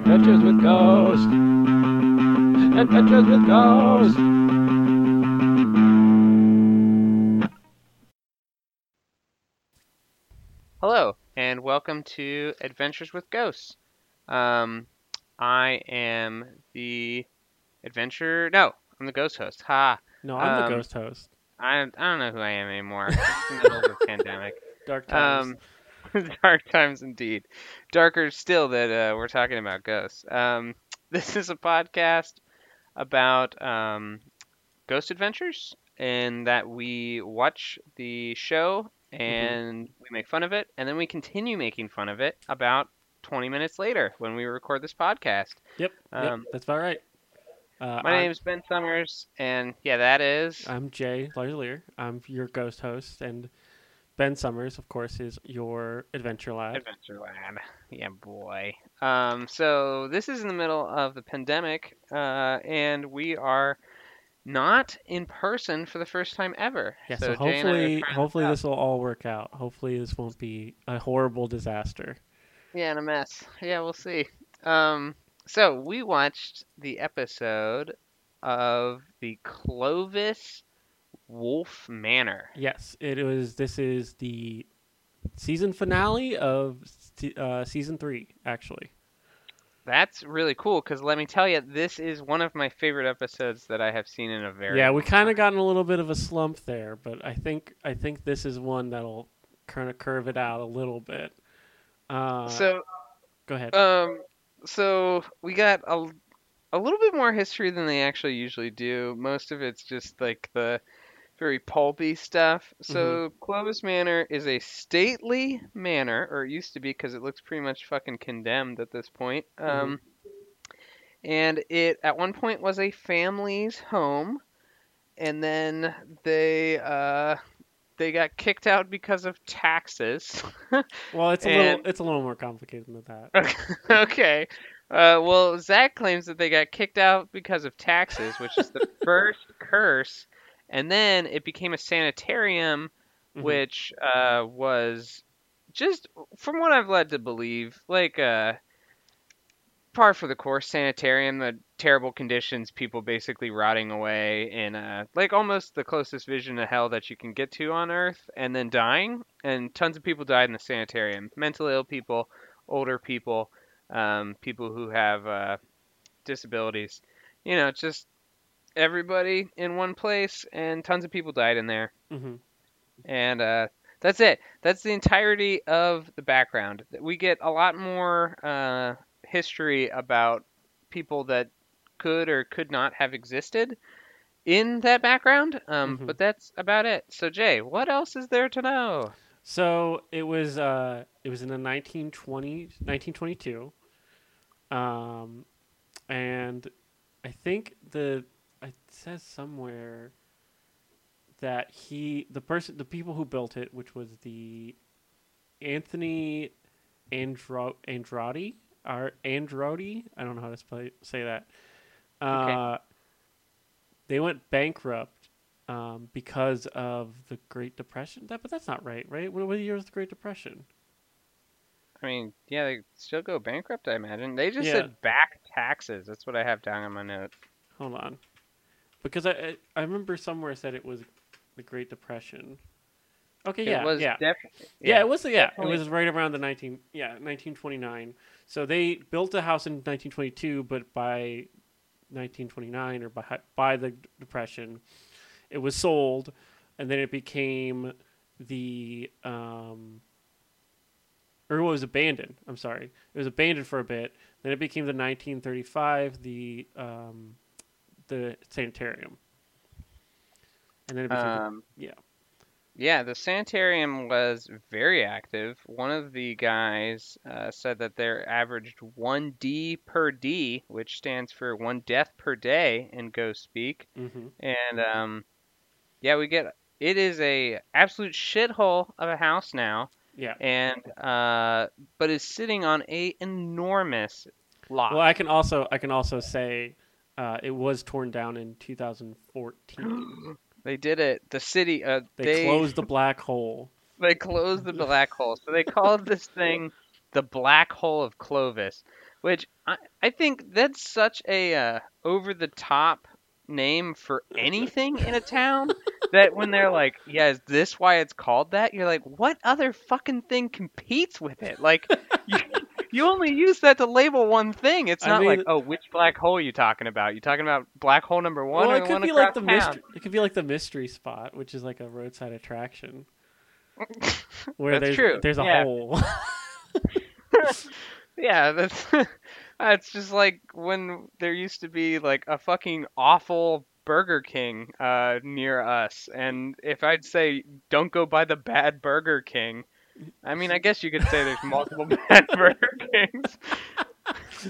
Adventures with Ghosts. Adventures with Ghosts. Hello, and welcome to Adventures with Ghosts. Um, I am the adventure. No, I'm the ghost host. Ha! No, I'm Um, the ghost host. I I don't know who I am anymore. It's the middle of the pandemic. Dark times. Um, dark times indeed. Darker still that uh, we're talking about ghosts. Um, this is a podcast about um, ghost adventures, and that we watch the show and we make fun of it, and then we continue making fun of it about 20 minutes later when we record this podcast. yep, yep, um, that's about right. Uh, My I'm, name's Ben Summers, and yeah, that is. I'm Jay Larlier. I'm your ghost host, and Ben Summers, of course, is your adventure lad. Adventureland. Yeah, boy. Um, so this is in the middle of the pandemic, uh, and we are not in person for the first time ever. Yeah, so so, Jay and I are hopefully, hopefully this will all work out. Hopefully this won't be a horrible disaster. Yeah, and a mess. Yeah, we'll see. Um, so we watched the episode of the Clovis Wolfe Manor. Yes, it was. This is the season finale of uh, season three, actually. That's really cool because let me tell you, this is one of my favorite episodes that I have seen in a very yeah, we kind of got in a little bit of a slump there, but I think I think this is one that'll kind of curve it out a little bit. Uh, So go ahead. Um, so we got a, a little bit more history than they actually usually do. Most of it's just like the very pulpy stuff. So Clovis Manor is a stately manor, or it used to be because it looks pretty much fucking condemned at this point. Um, and it at one point was a family's home, and then they uh they got kicked out because of taxes. well, it's a and- little it's a little more complicated than that. okay. Uh, well, Zak claims that they got kicked out because of taxes, which is the first curse, and then it became a sanitarium, Mhm. which uh, was just, from what I've led to believe, like uh, par for the course sanitarium. The terrible conditions, people basically rotting away in uh, like almost the closest vision of hell that you can get to on Earth, and then dying. And tons of people died in the sanitarium. Mentally ill people, older people, um, people who have uh, disabilities. You know, just everybody in one place, and tons of people died in there. hmm And uh, that's it. That's the entirety of the background. We get a lot more uh, history about people that could or could not have existed in that background. Um, Mhm. But that's about it. So Jay, what else is there to know? So it was uh it was in the 1920 1922. Um and I think the it says somewhere that he the person the people who built it which was the Anthony Andro Andrade or Andrade I don't know how to say that. Uh they went bankrupt um, because of the Great Depression. That, but that's not right, right? What, what year was the Great Depression? I mean, yeah, they still go bankrupt, I imagine. They just Yeah. said back taxes. That's what I have down on my note. Hold on, because I I, remember somewhere said it was the Great Depression. Okay, yeah, it was yeah. definitely. yeah, it was. Yeah, it was right around the nineteen. Yeah, nineteen twenty nine. So they built a house in nineteen twenty two, but by nineteen twenty nine or by by the depression, it was sold, and then it became the um. Or it was abandoned. I'm sorry, it was abandoned for a bit. Then it became the 1935 the um, the sanitarium, and then it became Um, yeah. Yeah, the sanitarium was very active. One of the guys uh, said that they're averaged one D per D, which stands for one death per day in ghost speak. hmm And um, yeah, we get it is a absolute shithole of a house now, yeah. and uh, but is sitting on a enormous lot. Well, I can also I can also say uh, it was torn down in 2014. They did it. The city. Uh, They, they closed the black hole. They closed the black hole. So they called this thing the black hole of Clovis, which I, I think that's such a uh, over the top name for anything in a town that when they're like, yeah, is this why it's called that? You're like, what other fucking thing competes with it? Like, you, you only use that to label one thing. It's I not like, oh, which black hole are you talking about? You talking about black hole number one well, it could one be like the mystery. It could be like the mystery spot, which is like a roadside attraction. Where That's there's true, there's a yeah. hole. Yeah, that's that's just like when there used to be like a fucking awful Burger King uh, near us, and if I'd say don't go by the bad Burger King, I mean I guess you could say there's multiple bad Burger Kings.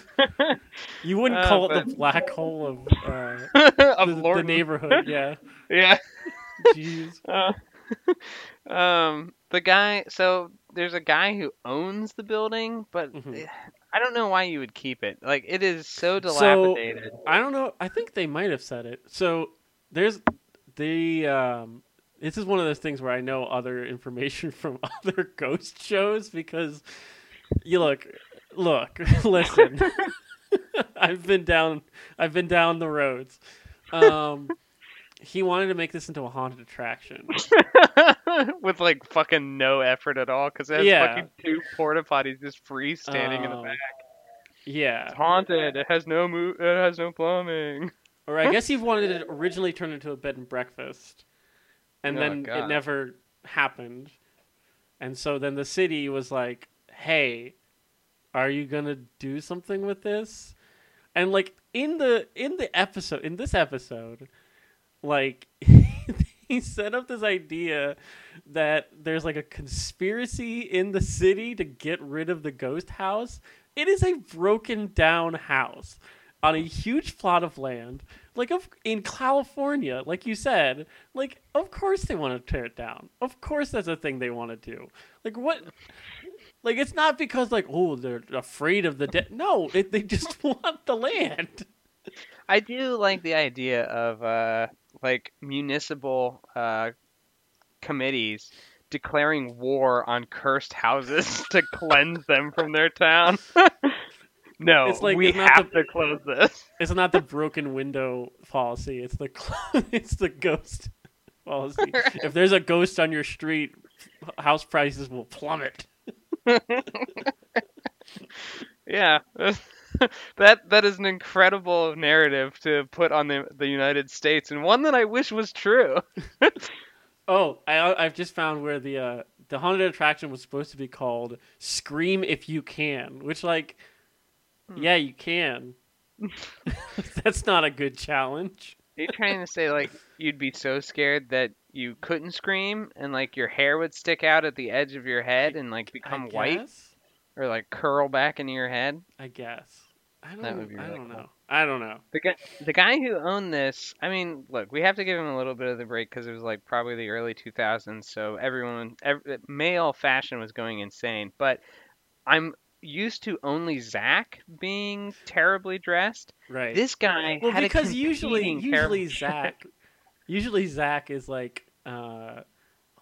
you wouldn't Uh, call it the black hole of uh, of the, the neighborhood. Yeah. Yeah. Jeez. Uh, um, the guy. So there's a guy who owns the building, but Mhm. I don't know why you would keep it. Like it is so dilapidated. I don't know. I think they might have said it. So there's the um this is one of those things where I know other information from other ghost shows because you look look listen. I've been down I've been down the roads. Um he wanted to make this into a haunted attraction. with like fucking no effort at all because it has Yeah. fucking two porta potties just freestanding in the Um, back. Yeah. It's haunted. It has no mo- It has no plumbing. Or I guess he wanted it originally turned into a bed and breakfast, and Oh, then it never happened. And so then the city was like, "Hey, are you gonna do something with this?" And like in the in the episode in this episode, like he set up this idea that there's like a conspiracy in the city to get rid of the ghost house. It is a broken down house on a huge plot of land, like of in California, like you said. Like, of course they want to tear it down. Of course that's a thing they want to do. Like what? Like it's not because like oh they're afraid of the dead. No, it, they just want the land. I do like the idea of uh, like municipal uh, committees declaring war on cursed houses to cleanse them from their town. no, It's like- we it's not have to close this. It's not the broken window policy. It's the it's the ghost policy. If there's a ghost on your street, house prices will plummet. Yeah. that that is an incredible narrative to put on the the United States and one that I wish was true. Oh, I I've just found where the uh, the haunted attraction was supposed to be called "Scream If You Can," which like, Hmm. yeah, you can. That's not a good challenge. Are you trying to say like you'd be so scared that you couldn't scream and like your hair would stick out at the edge of your head and like become white or like curl back into your head? I guess. I don't. That would be I don't cool. know. I don't know. The guy, the guy who owned this, I mean, look, we have to give him a little bit of the break because it was like probably the early 2000s, so everyone, ev male fashion was going insane. But I'm used to only Zak being terribly dressed. Right. This guy well, had because a usually usually Zak usually Zak is like uh,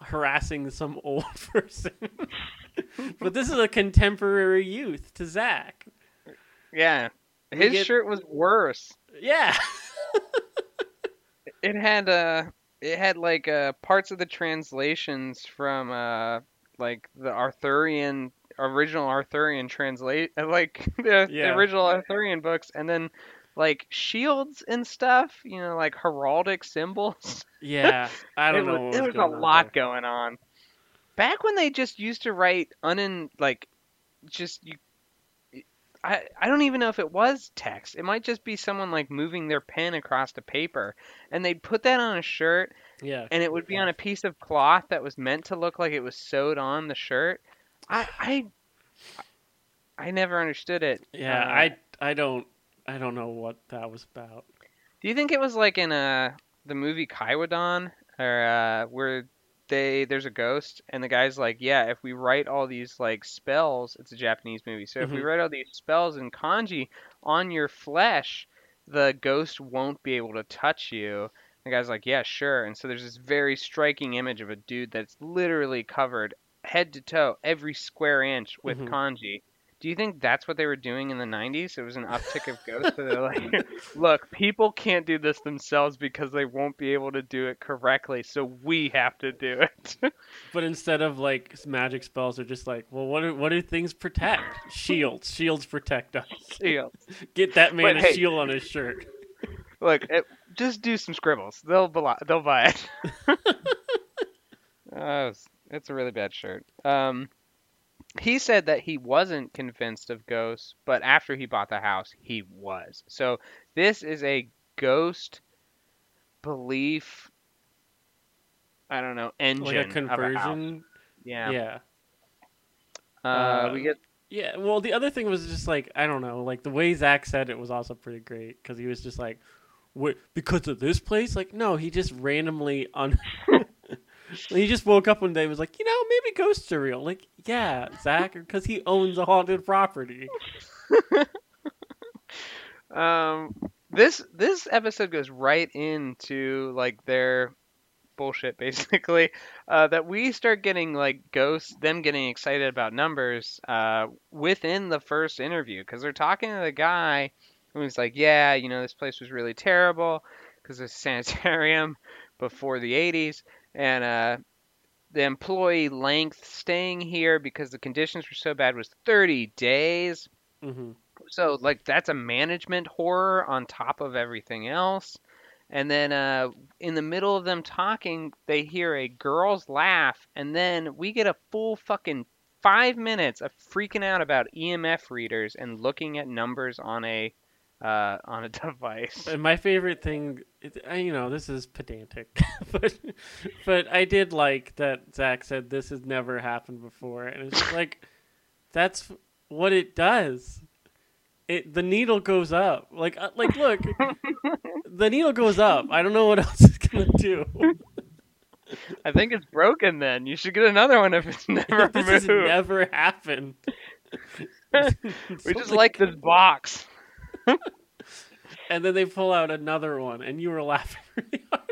harassing some old person. but this is a contemporary youth to Zak. Yeah, his get- shirt was worse. Yeah. It had uh, it had like uh parts of the translations from uh like the Arthurian original Arthurian translate like the, the original Arthurian books, and then like shields and stuff. You know, like heraldic symbols. Yeah. I don't it know. was, there was was a lot there. going on. Back when they just used to write unin like just you. I, I don't even know if it was text. It might just be someone like moving their pen across the paper, and they'd put that on a shirt, Yeah. and it would be on a piece of cloth that was meant to look like it was sewed on the shirt. I I, I never understood it. Yeah, Uh, I I don't I don't know what that was about. Do you think it was like in uh the movie Kwaidan, or uh, where they there's a ghost and the guy's like, yeah, if we write all these like spells, it's a Japanese movie, so if we Mhm. write all these spells in kanji on your flesh, the ghost won't be able to touch you. The guy's like, yeah, sure. And so there's this very striking image of a dude that's literally covered head to toe, every square inch with Mhm. kanji. Do you think that's what they were doing in the 90s? It was an uptick of ghosts. so they're like, look, people can't do this themselves because they won't be able to do it correctly, so we have to do it. But instead of like magic spells, they're just like, well, what do, what do things protect? Shields. Shields protect us. Yeah. Get that man But a hey- shield on his shirt. Look, it, just do some scribbles. They'll they'll buy it. oh, it's, a really bad shirt. Um, he said that he wasn't convinced of ghosts, but after he bought the house, he was. So this is a ghost belief. I don't know engine Like a conversion. Yeah. Yeah. Uh, we Uh, get Yeah, well, the other thing was just like I don't know, like the way Zak said it was also pretty great because he was just like, "What? Because of this place?" Like, no, he just randomly on. he just woke up one day and was like, you know, maybe ghosts are real. Like, yeah, Zak, because he owns a haunted property. Um, this this episode goes right into like their bullshit, basically. Uh, that we start getting like ghosts, them getting excited about numbers uh, within the first interview because they're talking to the guy who's like, yeah, you know, this place was really terrible because it's a sanitarium before the 80s, and uh, the employee length staying here because the conditions were so bad was 30 days. hmm So like that's a management horror on top of everything else. And then uh, in the middle of them talking, they hear a girl's laugh, and then we get a full fucking five minutes of freaking out about EMF readers and looking at numbers on a uh, on a device. And my favorite thing, you know, this is pedantic, but but I did like that Zak said this has never happened before, and it's like that's what it does. It the needle goes up, like uh, like look, the needle goes up. I don't know what else it's gonna do. I think it's broken. Then you should get another one if it's never this moved. never happened. we just like this box. and then they pull out another one, and you were laughing really hard.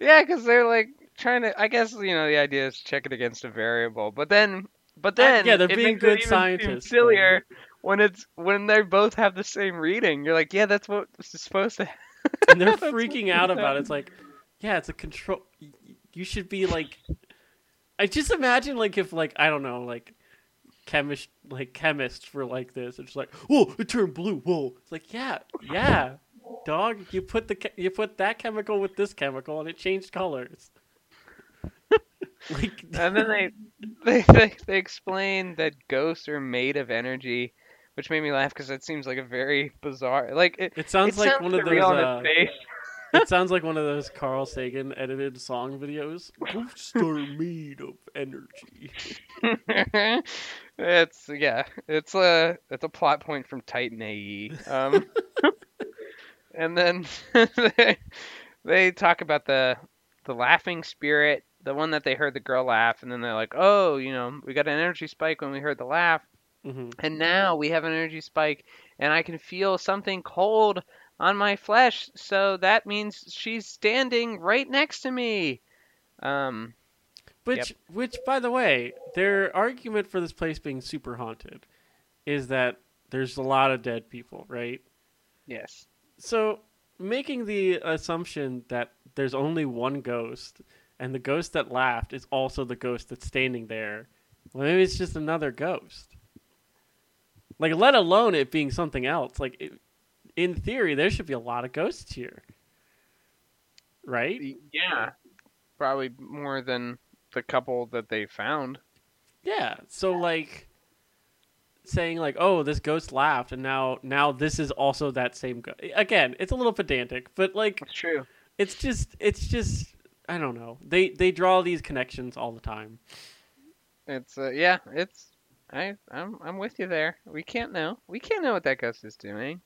Yeah, because they're like trying to. I guess you know the idea is check it against a variable, but then, but then yeah, they're being good it even seem scientists, Sillier when it's when they both have the same reading. You're like, yeah, that's what is supposed to. and they're freaking out about it. It's like, yeah, it's a control. You should be like, I just imagine like if like I don't know like chemist like chemists were like this. It's like, whoa, it turned blue. Whoa, it's like yeah, yeah, dog. You put the you put that chemical with this chemical, and it changed colors. like and then they, they they they explain that ghosts are made of energy, which made me laugh because it seems like a very bizarre. Like it, it sounds it like sounds one of those. surreal on its Uh. It sounds like one of those Carl Sagan edited song videos. Ghosts are made of energy. it's yeah, it's a it's a plot point from Titan AE. Um, and then they, they talk about the the laughing spirit, the one that they heard the girl laugh, and then they're like, oh, you know, we got an energy spike when we heard the laugh, hmm and now we have an energy spike, and I can feel something cold on my flesh, so that means she's standing right next to me. Um, Which, which, by the way, their argument for this place being super haunted is that there's a lot of dead people, right? yes. So, making the assumption that there's only one ghost, and the ghost that laughed is also the ghost that's standing there, well, maybe it's just another ghost. Like, let alone it being something else. Like, it, in theory, there should be a lot of ghosts here, right? Yeah. Probably more than the couple that they found. Yeah. So like saying like, "Oh, this ghost laughed and now now this is also that same ghost." Again, it's a little pedantic, but like it's true. it's just it's just I don't know. They they draw these connections all the time. It's uh, yeah, it's I I'm I'm with you there. We can't know. We can't know what that ghost is doing.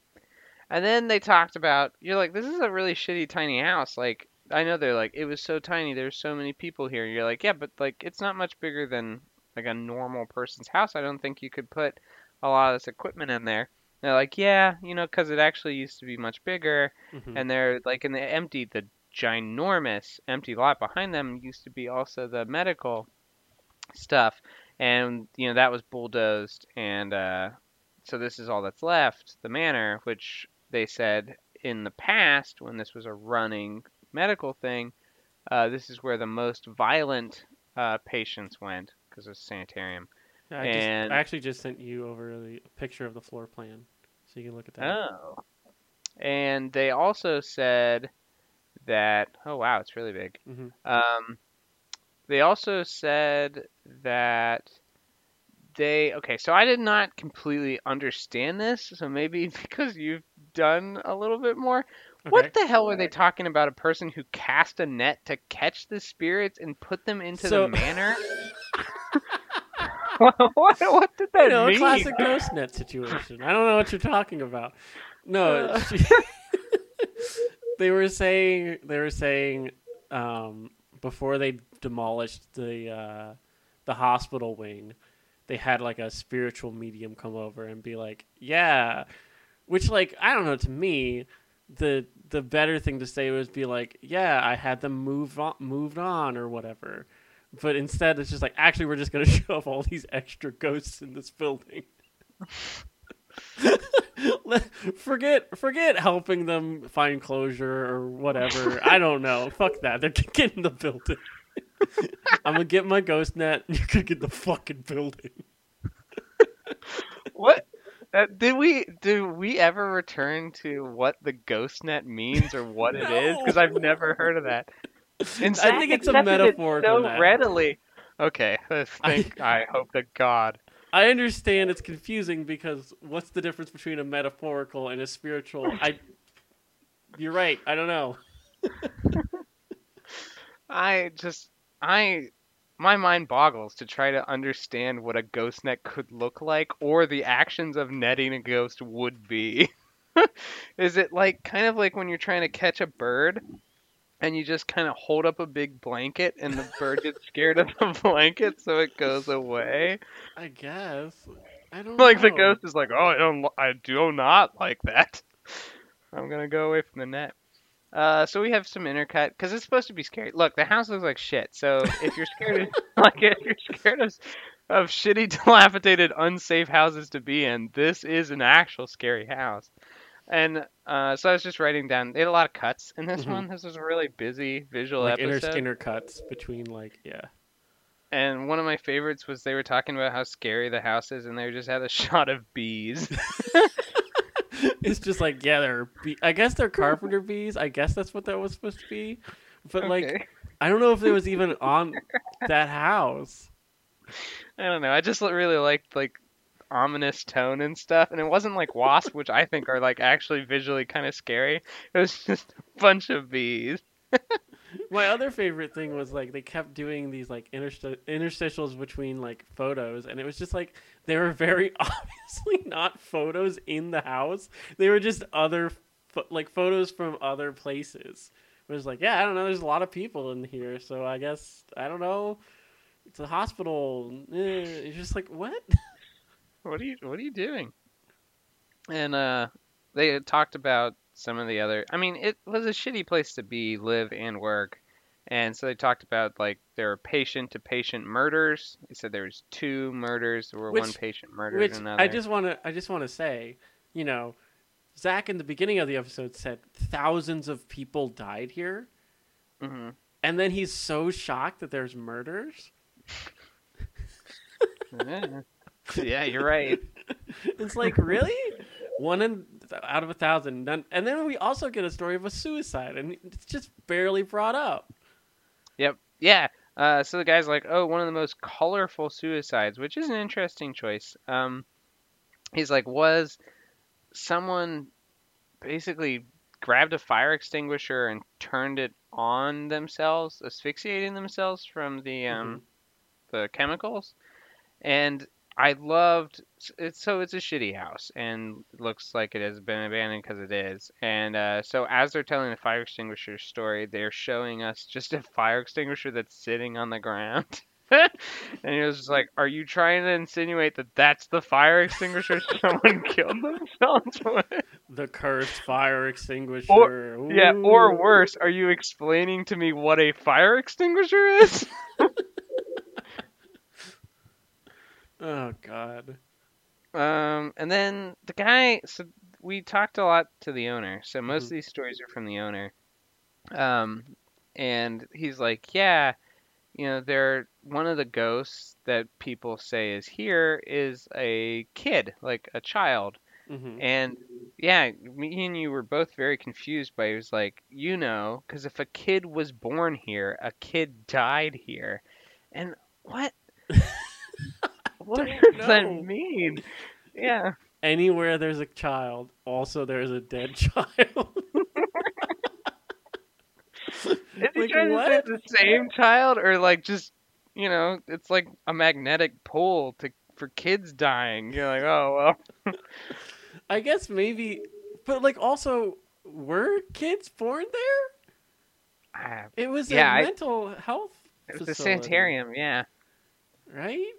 And then they talked about you're like this is a really shitty tiny house. Like I know they're like it was so tiny. There's so many people here. You're like yeah, but like it's not much bigger than like a normal person's house. I don't think you could put a lot of this equipment in there. They're like yeah, you know, because it actually used to be much bigger. Mhm. and they're like in the empty the ginormous empty lot behind them used to be also the medical stuff and you know that was bulldozed, and uh, so this is all that's left. The manor, which they said in the past, when this was a running medical thing, uh, this is where the most violent uh, patients went because of sanitarium. Yeah, I, just, I actually just sent you over the picture of the floor plan, so you can look at that. Oh. And they also said that oh wow, it's really big. hmm Um, they also said that they okay, so I did not completely understand this, so maybe because you've done a little bit more. What the hell were they talking about? A person who cast a net to catch the spirits and put them into So- the manor? what, what did that you know, mean? a classic ghost net situation. I don't know what you're talking about. No, Uh. she- they were saying they were saying um, before they demolished the uh, the hospital wing, they had like a spiritual medium come over and be like, "Yeah," which like I don't know. To me, the the better thing to say was be like, "Yeah, I had them move on, moved on or whatever." But instead, it's just like, actually, we're just gonna shove all these extra ghosts in this building. Forget, forget helping them find closure or whatever. I don't know. Fuck that. They're getting the building. I'm gonna get my ghost net. You're gonna get the fucking building. What? Uh, did we did we ever return to what the ghost net means or what it is? Because I've never heard of that. And I think it's a accepted it metaphor so that. readily. Okay, let's think. I hope to God. I understand it's confusing because what's the difference between a metaphorical and a spiritual? I. You're right. I don't know. I just I my mind boggles to try to understand what a ghost net could look like or the actions of netting a ghost would be. Is it like kind of like when you're trying to catch a bird and you just kind of hold up a big blanket and the bird gets scared of the blanket so it goes away? I guess. I don't Like the ghost is like, "Oh, I don't I do not like that. I'm going to go away from the net." Uh, so we have some intercut because it's supposed to be scary. Look, the house looks like shit. So if you're scared, of, like if you're scared of, of shitty, dilapidated, unsafe houses to be in, this is an actual scary house. And uh, so I was just writing down. They had a lot of cuts in this Mhm. one. This was a really busy visual like inter- intercuts between like yeah. And one of my favorites was they were talking about how scary the house is, and they just had a shot of bees. it's just like yeah, they're bee- I guess they're carpenter bees. I guess that's what that was supposed to be. But like I don't know if it was even on that house. I don't know. I just really liked like ominous tone and stuff, and it wasn't like wasp, which I think are like actually visually kind of scary. It was just a bunch of bees. My other favorite thing was like they kept doing these like intersti- interstitials between like photos, and it was just like they were very obviously not photos in the house. They were just other pho- like photos from other places. It was like, yeah, I don't know. There's a lot of people in here, so I guess I don't know. It's a hospital. Eh, It's just like what? What are you What are you doing? And uh, they had talked about some of the other. I mean, it was a shitty place to be, live, and work. And so they talked about like there were patient to patient murders. They said there was two murders. There were one patient murdered Which another. I just want to I just want to say, you know, Zak in the beginning of the episode said thousands of people died here, hmm and then he's so shocked that there's murders. yeah. yeah, you're right. It's like really one in, out of a thousand, None, and then we also get a story of a suicide, and it's just barely brought up. Yep. Yeah. Uh, so the guy's like, oh, one of the most colorful suicides, which is an interesting choice. Um, he's like, was someone basically grabbed a fire extinguisher and turned it on themselves, asphyxiating themselves from the um, the chemicals? And I loved it's so it's a shitty house and looks like it has been abandoned because it is. And uh, so as they're telling the fire extinguisher story, they're showing us just a fire extinguisher that's sitting on the ground. and he was just like, "Are you trying to insinuate that that's the fire extinguisher someone killed themselves with?" The cursed fire extinguisher. yeah, or worse, are you explaining to me what a fire extinguisher is? Oh God. Um, and then the guy. So we talked a lot to the owner. So most Mhm. of these stories are from the owner. Um, and he's like, yeah, you know, they're one of the ghosts that people say is here is a kid, like a child. hmm And yeah, me and you were both very confused by it was like, you know, because if a kid was born here, a kid died here. And what? what does that mean? Yeah. Anywhere there's a child, also there's a dead child. Is he Like, trying what? to say the same child or like just, you know, it's like a magnetic pull to for kids dying. You're like, oh well. I guess maybe, but like also, were kids born there? Ah, It was Yeah, a I- mental health It was the facility, sanitarium, yeah. right?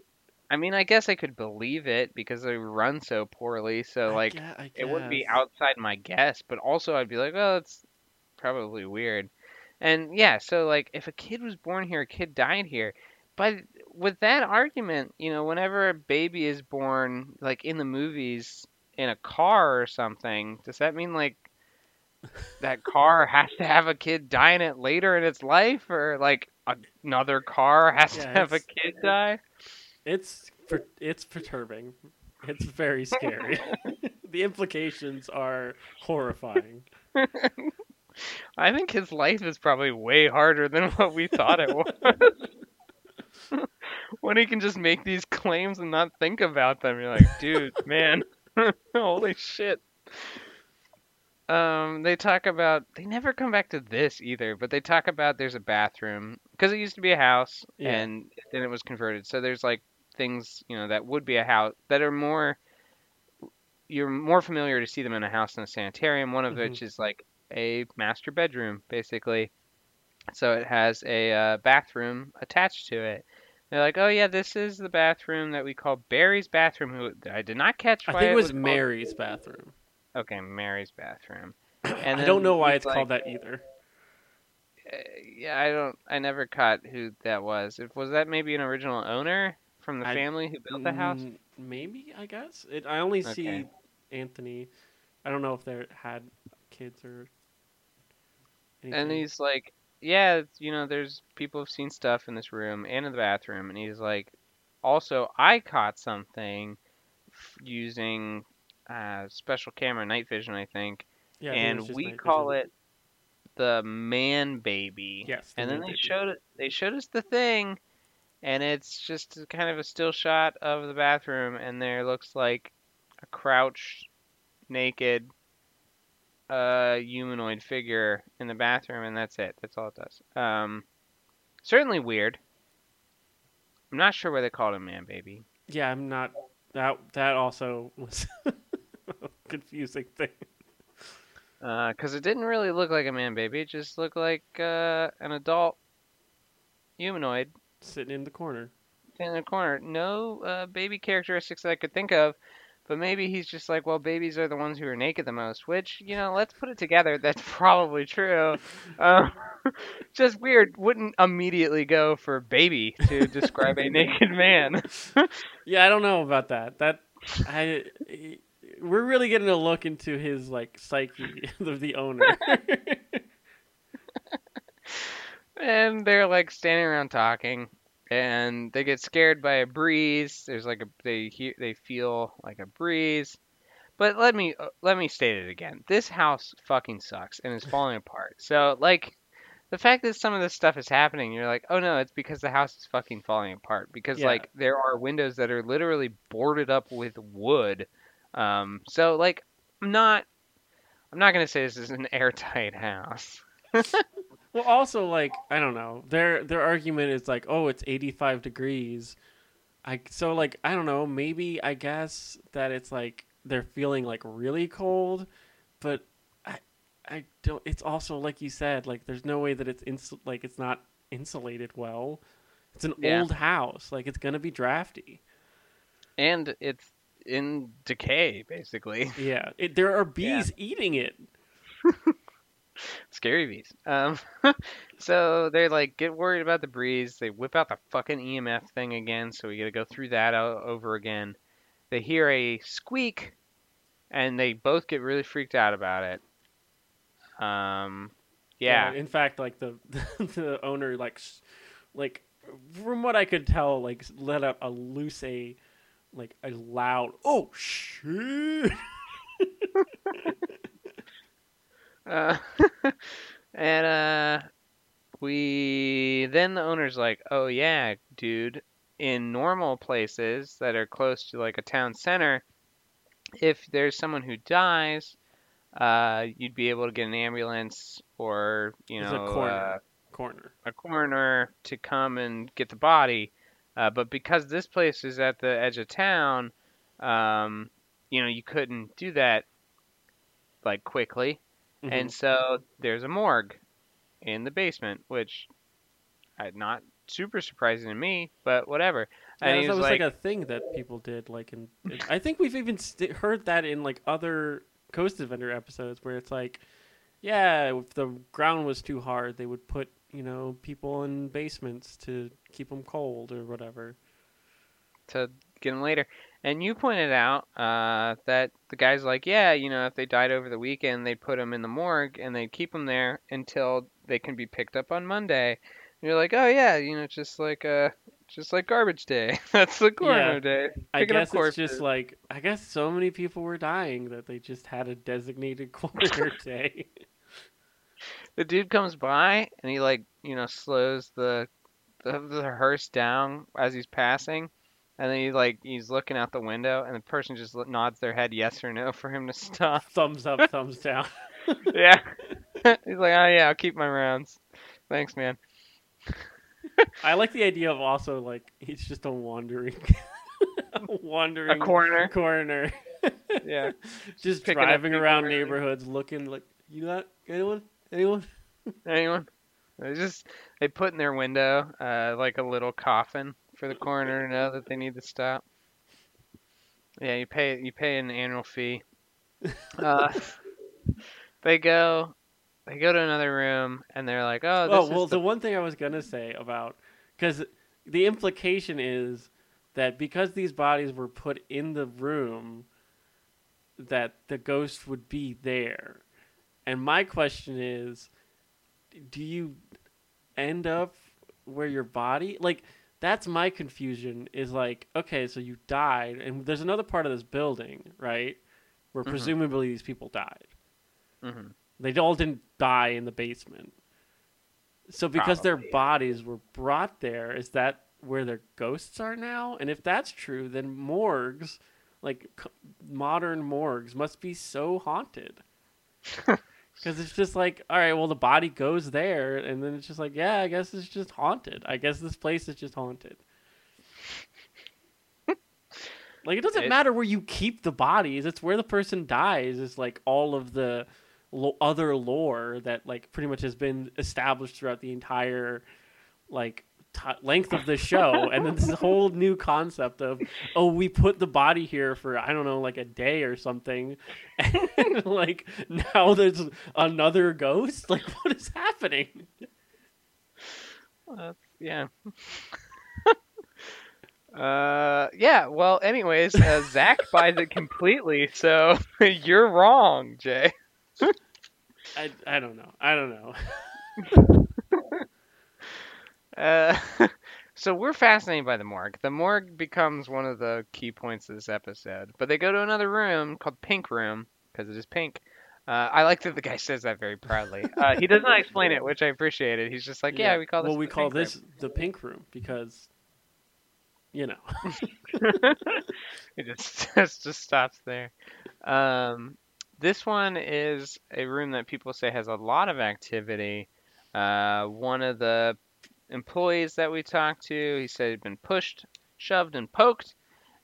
I mean, I guess I could believe it because they run so poorly. So I like, gue- I it wouldn't be outside my guess, but also I'd be like, oh, well, it's probably weird. And yeah, so like if a kid was born here, a kid died here. But with that argument, you know, whenever a baby is born, like in the movies, in a car or something, does that mean like that car has to have a kid die in it later in its life, or like another car has to have a kid die? It's per- it's perturbing. It's very scary. the implications are horrifying. I think his life is probably way harder than what we thought it was. when he can just make these claims and not think about them, you're like, dude, man, holy shit. Um, they talk about they never come back to this either, but they talk about there's a bathroom because it used to be a house Yeah. and then it was converted. So there's like things you know that would be a house that are more you're more familiar to see them in a house than a sanitarium. One of Mhm. which is like a master bedroom, basically. So it has a uh, bathroom attached to it. They're like, oh yeah, this is the bathroom that we call Barry's bathroom. Who I did not catch. I think it was called- Mary's bathroom. Okay, Mary's bathroom. And I don't know why it's like, called that either. uh, yeah, I don't. I never caught who that was. If was that maybe an original owner from the I- family who built the house? Mm, Maybe I guess it. I only see Anthony. I don't know if they had kids or. And he's like, yeah, you know, there's people have seen stuff in this room and in the bathroom, and he's like, also, I caught something f- using uh, special camera night vision, I think, yeah, I think it and we call vision. it the man baby. Yes, the and then they baby. showed it. They showed us the thing, and it's just kind of a still shot of the bathroom, and there looks like a crouched, naked, uh, humanoid figure in the bathroom, and that's it. That's all it does. Um, certainly weird. I'm not sure why they called him man baby. Yeah, I'm not. That that also was a confusing thing. because it didn't really look like a man baby. It just looked like uh, an adult humanoid Sitting in the corner. in the corner. No uh, baby characteristics that I could think of, but maybe he's just like, well, babies are the ones who are naked the most. Which you know, let's put it together. That's probably true. Um, just weird. Wouldn't immediately go for baby to describe a naked man. Yeah, I don't know about that. That I. We're really getting a look into his like psyche of the owner. and they're like standing around talking and they get scared by a breeze. There's like a they hear they feel like a breeze. But let me uh, let me state it again. This house fucking sucks and is falling apart. So like the fact that some of this stuff is happening you're like oh no it's because the house is fucking falling apart. Because Yeah. like there are windows that are literally boarded up with wood. Um so like i'm not i'm not going to say this is an airtight house well, also like I don't know. Their their argument is like, oh, it's 85 degrees. I so like I don't know. Maybe I guess that it's like they're feeling like really cold, but I I don't. It's also like you said, like there's no way that it's insul- like it's not insulated well. It's an Yeah. old house. Like it's gonna be drafty. and it's in decay basically Yeah, it, there are bees eating it. Scary bees. Um, so they like get worried about the breeze. They whip out the fucking EMF thing again, so we got to go through that o- over again. They hear a squeak, and they both get really freaked out about it. Um, yeah, In fact, like the the owner, like, like from what I could tell, like let out a loose a, like a loud oh shit. Uh, and uh, we then the owner's like, "Oh yeah, dude, in normal places that are close to like a town center, if there's someone who dies, uh, you'd be able to get an ambulance or you There's a know coroner. uh, Corner. a coroner to come and get the body. Uh, but because this place is at the edge of town, um, you know, you couldn't do that like quickly. Mhm. And so there's a morgue in the basement, which uh, not super surprising to me, but whatever. Yeah, And that was was like, like, a thing that people did. Like, in, in- I think we've even st- heard that in like other Ghost Adventure episodes, where it's like, yeah, if the ground was too hard, they would put you know people in basements to keep them cold or whatever. to get them later. And you pointed out uh, that the guy's like, yeah, you know, if they died over the weekend, they'd put them in the morgue and they'd keep them there until they can be picked up on Monday. And you're like, oh yeah, you know, just like uh, just like garbage day. That's the coroner Yeah. day. I Picking up guess it's just like I guess so many people were dying that they just had a designated coroner day. the dude comes by and he like you know slows the the, the hearse down as he's passing and then he like he's looking out the window and the person just nods their head yes or no for him to stop. Thumbs up, thumbs down. yeah. He's like oh yeah i'll keep my rounds. Thanks man. I like the idea of also like he's just a wandering, a a wandering coroner coroner. yeah. Just Picking driving around early. neighborhoods looking like you got anyone? Anyone? Anyone? They just they put in their window uh like a little coffin for the coroner to know that they need to stop. Yeah you pay you pay an annual fee. Uh they go they go to another room and they're like oh this oh is well the the one thing i was gonna say about because the implication is that because these bodies were put in the room that the ghost would be there. And my question is do you end up where your body like that's my confusion is like okay so you died and there's another part of this building right where Mhm. presumably these people died. Mhm. they all didn't die in the basement. So because their bodies were brought there is that where their ghosts are now? And if that's true then morgues like c- modern morgues must be so haunted because it's just like all right well the body goes there and then it's just like yeah i guess it's just haunted. I guess this place is just haunted. Like it doesn't It- matter where you keep the bodies. It's where the person dies is like all of the lo- other lore that like pretty much has been established throughout the entire like t- length of the show and then this whole new concept of oh we put the body here for i don't know like a day or something and like now there's another ghost? Like what is happening? Uh, yeah. Uh yeah well anyways uh, zak buys it completely so you're wrong jay. I, I don't know. I don't know Uh, so we're fascinated by the morgue. The morgue becomes one of the key points of this episode. But they go to another room called Pink Room because it is pink. Uh, I like that the guy says that very proudly. Uh, he does not explain it, which I appreciate it. He's just like, yeah, we call this. well we the call pink room." this the pink room because you know it just, just just stops there. Um, this one is a room that people say has a lot of activity. Uh, one of the employees that we talked to, he said he'd been pushed, shoved, and poked.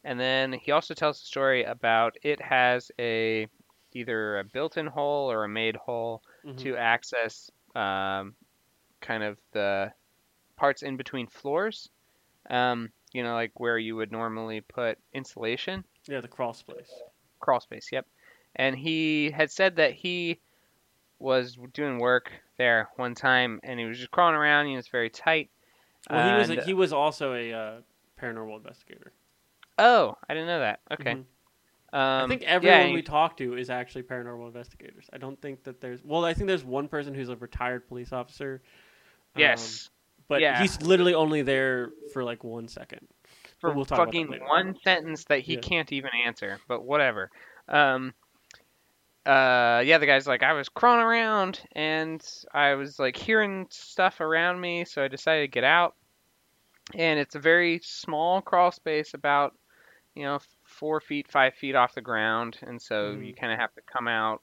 And then he also tells a story about it has a either a built-in hole or a made hole Mhm. to access um, kind of the parts in between floors. Um, you know, like where you would normally put insulation, yeah the crawl space crawl space. Yep. And he had said that he was doing work there one time, and he was just crawling around. He was very tight. Well, he was And- a, he was also a uh, paranormal investigator. Oh, I didn't know that. Okay. Mhm. Um, I think yeah, everyone we he- talk to is actually paranormal investigators. I don't think that there's well, I think there's one person who's a retired police officer. um, yes, but yeah. he's literally only there for like one second. for but we'll talk fucking one sentence that he Yeah. can't even answer. But whatever. Um, uh, yeah, the guy's like, I was crawling around and I was like hearing stuff around me, so I decided to get out. And it's a very small crawl space, about you know four feet, five feet off the ground, and so Mhm. you kind of have to come out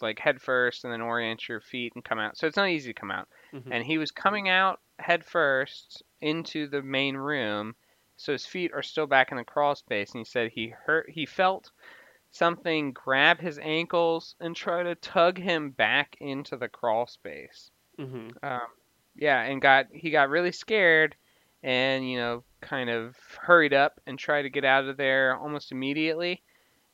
like head first and then orient your feet and come out. So it's not easy to come out Mhm. and he was coming out head first into the main room so his feet are still back in the crawl space and he said he hurt he felt something grab his ankles and try to tug him back into the crawl space Mhm. um, yeah and got he got really scared and you know kind of hurried up and tried to get out of there almost immediately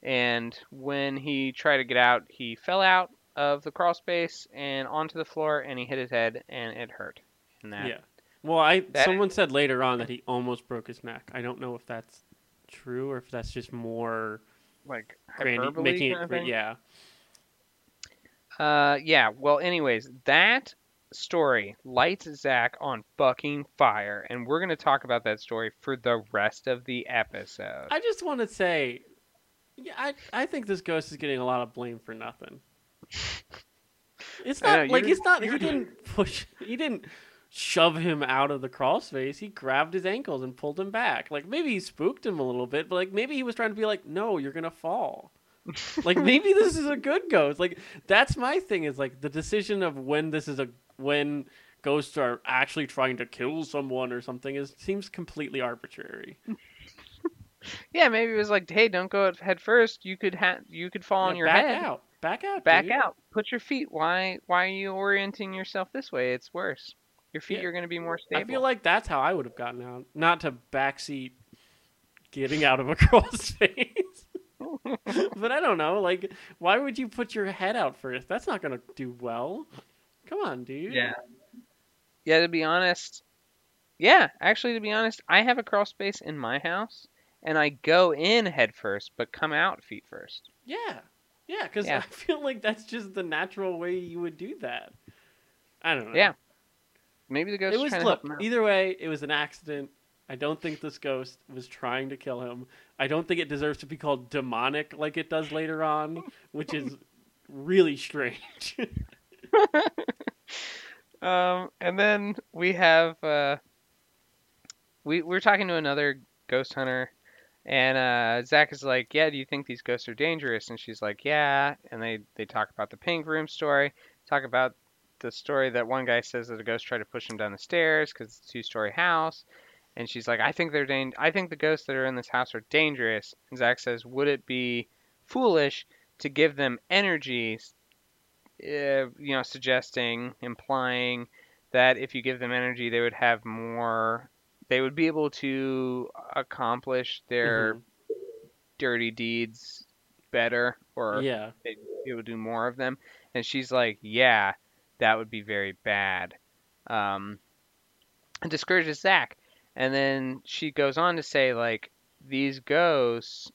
and when he tried to get out he fell out of the crawl space and onto the floor and he hit his head and it hurt and that Yeah. Well, I someone said later on that he almost broke his neck. I don't know if that's true or if that's just more like granny- hyperbole making kind of it. Yeah. Uh, yeah. Well, anyways, that story lights Zak on fucking fire, and we're gonna talk about that story for the rest of the episode. I just want to say, yeah, I I think this ghost is getting a lot of blame for nothing. It's not know, like you're- it's not. He didn't push. He didn't shove him out of the crawl space. He grabbed his ankles and pulled him back. Like maybe he spooked him a little bit, but like maybe he was trying to be like, "No, you're gonna fall." like maybe this is a good ghost. Like that's my thing. Is like the decision of when this is a when ghosts are actually trying to kill someone or something is seems completely arbitrary. yeah, maybe it was like, hey, don't go head first. You could ha- you could fall on your back head. out. Back out. Back dude. out. Put your feet. Why why are you orienting yourself this way? It's worse. Your feet Yeah. are gonna be more stable. I feel like that's how I would have gotten out, not to backseat getting out of a crawl space. but I don't know, like, why would you put your head out first? That's not gonna do well. Come on, dude. Yeah. Yeah, to be honest, yeah, actually, to be honest, I have a crawl space in my house, and I go in head first, but come out feet first. Yeah, yeah, because Yeah. I feel like that's just the natural way you would do that. I don't know. Yeah. Maybe the ghost It was trying look. help him out. Either way, it was an accident. I don't think this ghost was trying to kill him. I don't think it deserves to be called demonic like it does later on, which is really strange. Um, and then we have uh, we we're talking to another ghost hunter, and uh, Zak is like, "Yeah, do you think these ghosts are dangerous?" And she's like, "Yeah." And they they talk about the pink room story, talk about the story that one guy says that a ghost tried to push him down the stairs because it's a two story house. And she's like, "I think they're dang- I think the ghosts that are in this house are dangerous." And Zak says, "Would it be foolish to give them energy uh, you know, suggesting, implying that if you give them energy, they would have more, they would be able to accomplish their Mhm. dirty deeds better, or yeah. they, it would do more of them. And she's like, yeah, that would be very bad. Um, and discourages Zak. And then she goes on to say, like, these ghosts,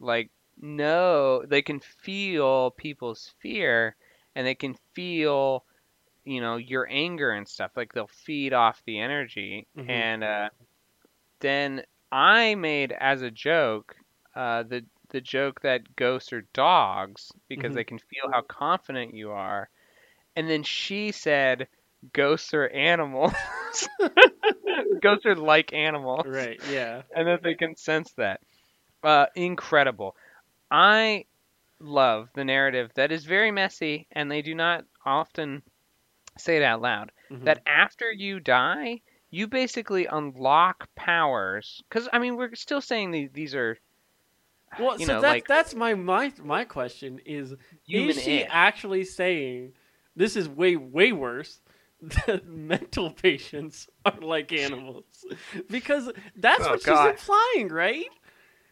like, know, they can feel people's fear and they can feel, you know, your anger and stuff. Like, they'll feed off the energy. Mhm. And uh, then I made as a joke uh, the the joke that ghosts are dogs because Mhm. they can feel how confident you are. And then she said ghosts are animals. ghosts are like animals. Right. Yeah. And that they can sense that. Uh, incredible. I love the narrative that is very messy and they do not often say it out loud Mhm. that after you die, you basically unlock powers. Because I mean, we're still saying the, these are Well, so know, that's like- that's my my my question is. Is she actually saying this is way way worse? That mental patients are like animals, because that's Oh, what God. she's implying, right?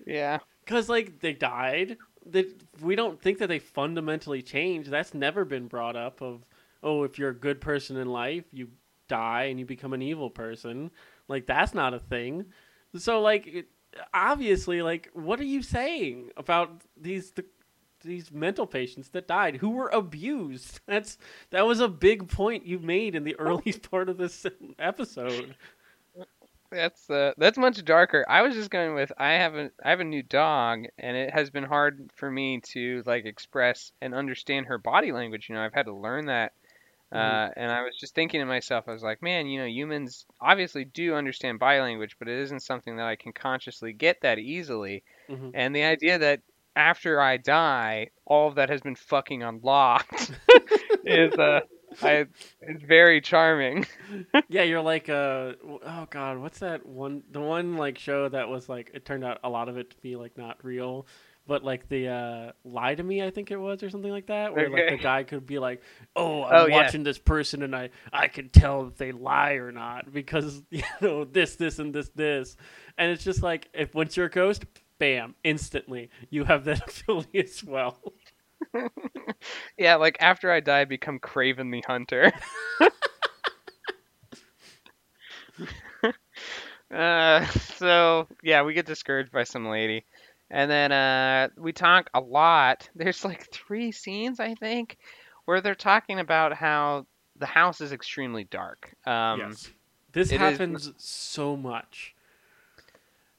yeah. Because like they died, that we don't think that they fundamentally change. That's never been brought up. Of oh, if you're a good person in life, you die and you become an evil person. Like that's not a thing. So like it, obviously, like what are you saying about these? The, these mental patients that died who were abused. That's that was a big point you made in the early part of this episode. That's uh, that's much darker. I was just going with I have a I have a new dog, and it has been hard for me to like express and understand her body language. You know, I've had to learn that. Uh, Mhm. and I was just thinking to myself, I was like, man, you know, humans obviously do understand body language, but it isn't something that I can consciously get that easily. Mhm. And the idea that after I die, all of that has been fucking unlocked is uh, I, it's very charming. Yeah, you're like uh oh god, what's that one the one like show that was like it turned out a lot of it to be like not real, but like the uh lie to me I think it was or something like that where like the guy could be like, "Oh, I'm Oh, yeah. watching this person and I I can tell if they lie or not because you know this this and this this." And it's just like if once you're a ghost, bam, instantly you have that ability as well. Yeah, like after I die, I become Kraven the Hunter. uh, so yeah, we get discouraged by some lady, and then uh, we talk a lot. There's like three scenes, I think, where they're talking about how the house is extremely dark. Um, yes. This it is- happens so much.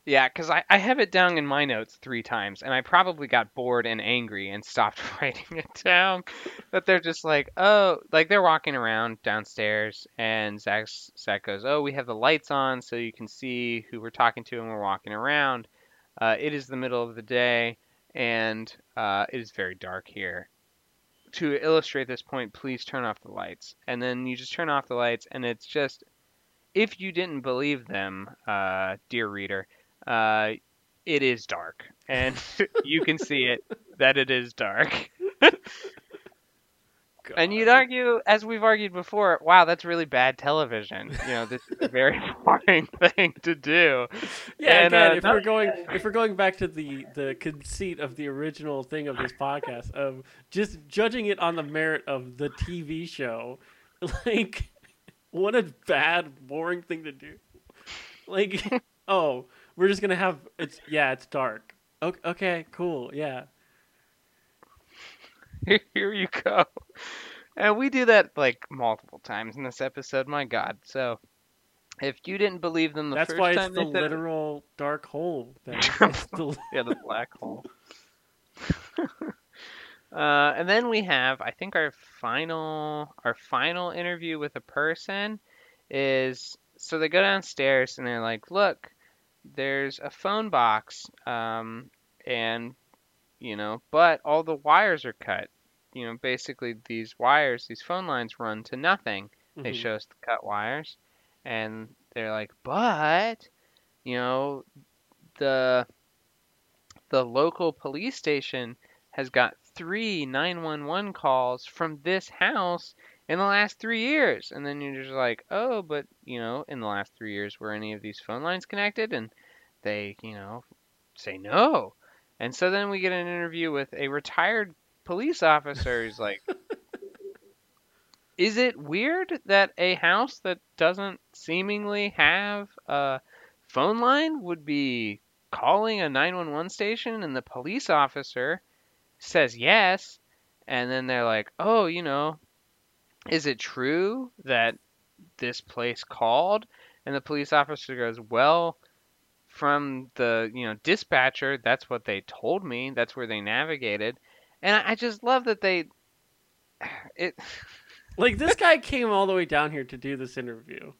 Yeah, because I, I have it down in my notes three times, and I probably got bored and angry and stopped writing it down. But they're just like, oh, like they're walking around downstairs, and Zak, Zak goes, oh, we have the lights on so you can see who we're talking to, and we're walking around. Uh, it is the middle of the day, and uh, it is very dark here. To illustrate this point, please turn off the lights. And then you just turn off the lights, and it's just, if you didn't believe them, uh, dear reader, uh, it is dark, and you can see it that it is dark. And you'd argue, as we've argued before, wow, that's really bad television. You know, this is a very boring thing to do. Yeah, And, again, uh, if no- we're going if we're going back to the the conceit of the original thing of this podcast of just judging it on the merit of the TV show, like what a bad, boring thing to do. Like, oh, we're just gonna have it's yeah, it's dark. Okay, okay cool, yeah. Here you go. And we do that like multiple times in this episode. My God. So if you didn't believe them the That's first why it's time, the they said it- literal dark hole. Thing. The- yeah, the black hole. uh, and then we have, I think, our final, our final interview with a person is so they go downstairs and they're like, "Look, there's a phone box, um, and you know, but all the wires are cut. You know, basically these wires, these phone lines run to nothing." They Mhm. show us the cut wires, and they're like, but you know, the the local police station has got three 911 calls from this house in the last three years. And then you're just like, oh, but you know, in the last three years, were any of these phone lines connected? And they, you know, say no. And so then we get an interview with a retired police officer who's like, is it weird that a house that doesn't seemingly have a phone line would be calling a 911 station and the police officer says yes and then they're like oh you know is it true that this place called? And the police officer goes well from the you know dispatcher that's what they told me. That's where they navigated. And i just love that they it Like this guy came all the way down here to do this interview.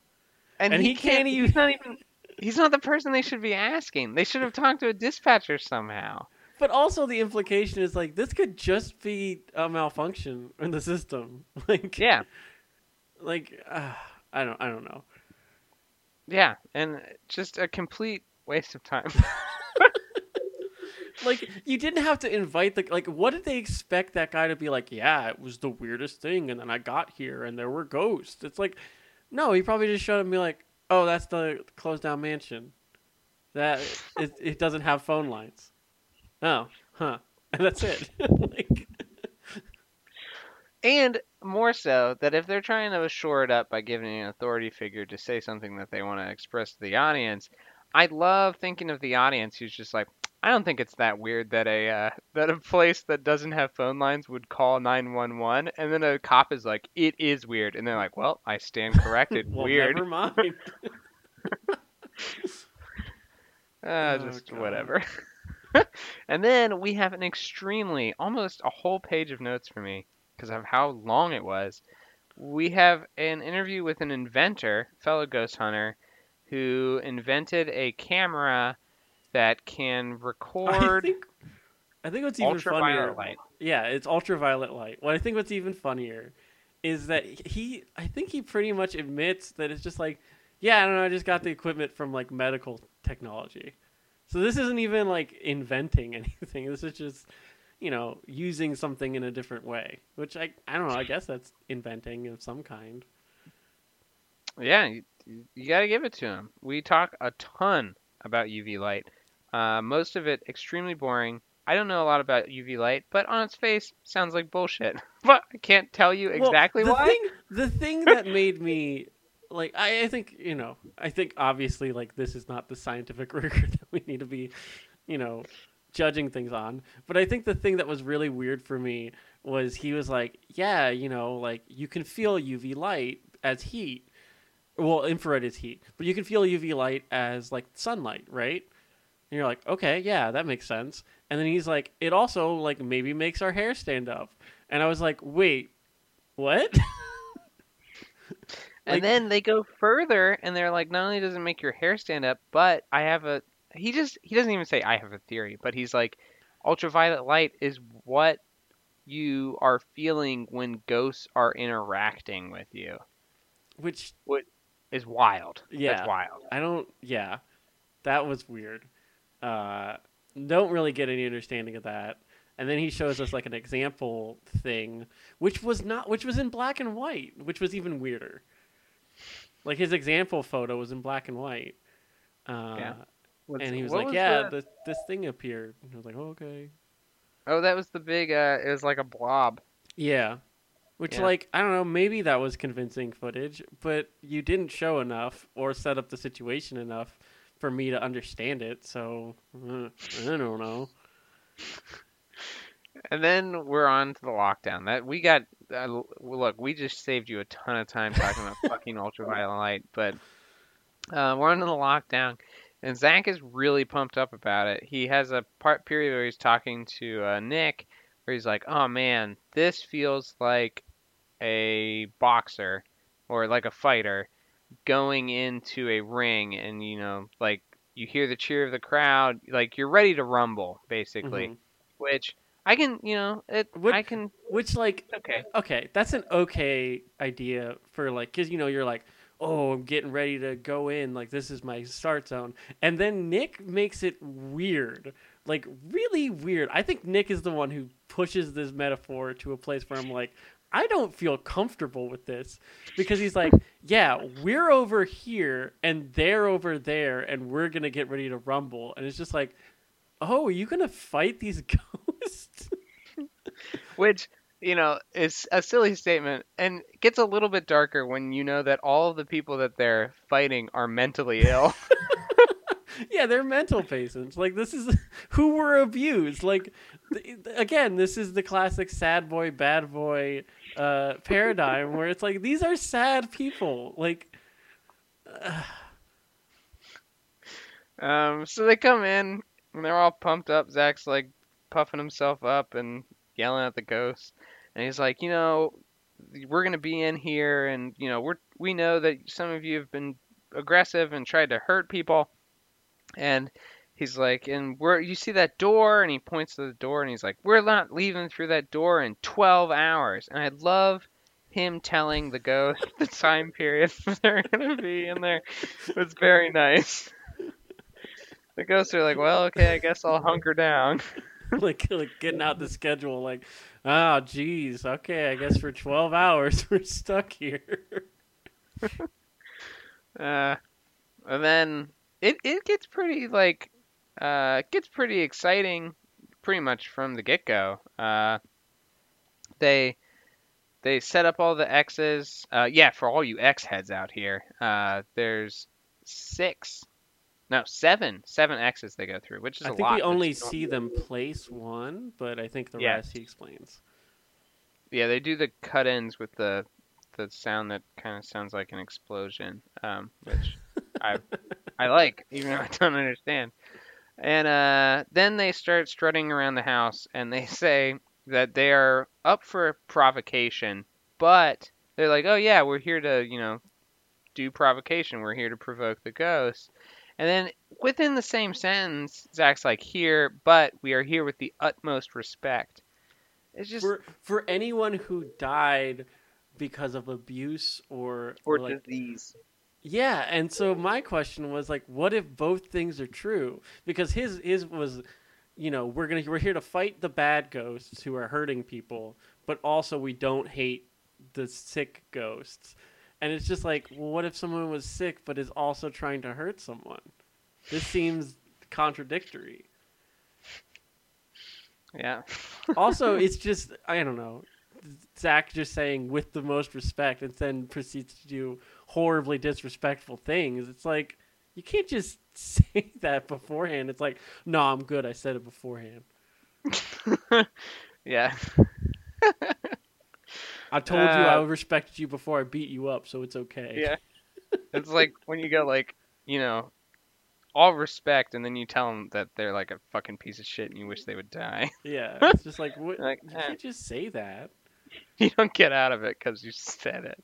and, And he, he can't, can't he's not even he's not the person they should be asking. They should have talked to a dispatcher somehow But also the implication is like this could just be a malfunction in the system. Like yeah like uh, I don't I don't know. Yeah, and just a complete waste of time. Like you didn't have to invite the like what did they expect that guy to be like, yeah, it was the weirdest thing and then I got here and there were ghosts. It's like no, he probably just showed up and be like, "Oh, that's the closed down mansion. That it, it doesn't have phone lines." Oh, huh. and that's it. like, And more so that if they're trying to shore it up by giving an authority figure to say something that they want to express to the audience, I love thinking of the audience who's just like, I don't think it's that weird that a uh, that a place that doesn't have phone lines would call 911, and then a cop is like, it is weird, and they're like, well, I stand corrected. well, weird. Never mind. Uh, Oh, just God. whatever. and then we have an extremely, almost a whole page of notes for me because of how long it was. We have an interview with an inventor, fellow ghost hunter, who invented a camera that can record. I think. I think what's even funnier. ultraviolet light. Yeah, it's ultraviolet light. What I think what's even funnier is that he I think he pretty much admits that it's just like, yeah, I don't know, I just got the equipment from like medical technology. So this isn't even like inventing anything. This is just, you know, using something in a different way. Which I I don't know, I guess that's inventing of some kind. Yeah, you, you got to give it to him. We talk a ton about UV light. Uh, most of it extremely boring. I don't know a lot about UV light, but on its face, sounds like bullshit. But I can't tell you Well, exactly the why. Thing, the thing that made me like I, I think you know I think obviously like this is not the scientific rigor that we need to be you know judging things on. But i think the thing that was really weird for me was he was like yeah you know like you can feel uv light as heat. Well infrared is heat but you can feel uv light as like sunlight right? And you're like okay yeah that makes sense. And then he's like it also like maybe makes our hair stand up. And i was like wait what And Like- then they go further and they're like, not only does it make your hair stand up, but I have a. He just he doesn't even say I have a theory, but he's like, ultraviolet light is what you are feeling when ghosts are interacting with you. which Is wild. Yeah. That's wild. I don't. Yeah, that was weird. Uh, don't really get any understanding of that. And then he shows us like an example thing, which was not, which was in black and white, which was even weirder. Like his example photo was in black and white. Uh, Yeah. What's- and he was like, was "Yeah, the- this thing appeared." And I was like, oh, "Okay." Oh, that was the big. Uh, it was like a blob. Yeah. Which, Yeah. like, I don't know, maybe that was convincing footage, but you didn't show enough or set up the situation enough for me to understand it. So, uh, I don't know. And then we're on to the lockdown. That we got. L- look, we just saved you a ton of time talking about fucking ultraviolet light, but uh, we're under the lockdown, and Zak is really pumped up about it. He has a part period where he's talking to uh, Nick, where he's like, "Oh man, this feels like a boxer or like a fighter going into a ring, and you know, like you hear the cheer of the crowd, like you're ready to rumble, basically." Mhm. which I can, you know, it, What- I can. Which, like, Okay. okay, that's an okay idea for, like, because, you know, you're like, oh, I'm getting ready to go in. Like, this is my start zone. And then Nick makes it weird. Like, really weird. I think Nick is the one who pushes this metaphor to a place where I'm like, I don't feel comfortable with this because he's like, yeah, we're over here and they're over there and we're going to get ready to rumble. And it's just like, oh, are you going to fight these ghosts? Which, you know, is a silly statement and gets a little bit darker when you know that all of the people that they're fighting are mentally ill. yeah, they're mental patients. Like this is who were abused. Like th- again, this is the classic sad boy bad boy uh, paradigm where it's like these are sad people. Like um, so they come in and they're all pumped up. Zak's like puffing himself up and yelling at the ghosts, and he's like, you know, we're gonna be in here, and you know, we're we know that some of you have been aggressive and tried to hurt people, and he's like, and we're you see that door, and he points to the door, and he's like, we're not leaving through that door in 12 hours, and I love him telling the ghost the time period they're gonna be in there. It's very nice. The ghosts are like, well, okay, I guess I'll hunker down. like like getting out the schedule. Like oh geez, okay, I guess for twelve hours we're stuck here. Uh, and then it it gets pretty like uh gets pretty exciting pretty much from the get go. Uh, they they set up all the X's. Uh, yeah, for all you X heads out here, uh, there's six, no seven, seven X's they go through, which is I a think lot. we only see them place one, but I think the Yeah. rest he explains. Yeah, they do the cut ins with the the sound that kind of sounds like an explosion, um, which I I like, even though I don't understand. And uh, then they start strutting around the house, and they say that they are up for provocation, but they're like, "Oh yeah, we're here to you know do provocation. We're here to provoke the ghosts." And then within the same sentence, Zak's like, "Here, but we are here with the utmost respect." It's just For for anyone who died because of abuse or or like disease. Yeah, and so my question was like, what if both things are true? Because his his was, you know, we're gonna we're here to fight the bad ghosts who are hurting people, but also we don't hate the sick ghosts. And it's just like, well, what if someone was sick but is also trying to hurt someone? This seems contradictory. Yeah. Also, it's just I don't know. Zak just saying with the most respect and then proceeds to do horribly disrespectful things. It's like you can't just say that beforehand. It's like, no, I'm good. I said it beforehand. yeah. I told you I Uh, respected you before I beat you up, so it's okay. Yeah. It's like when you go like, you know, all respect, and then you tell them that they're like a fucking piece of shit, and you wish they would die. Yeah. It's just like what, Like, you eh. can't just say that. you don't get out of it because you said it.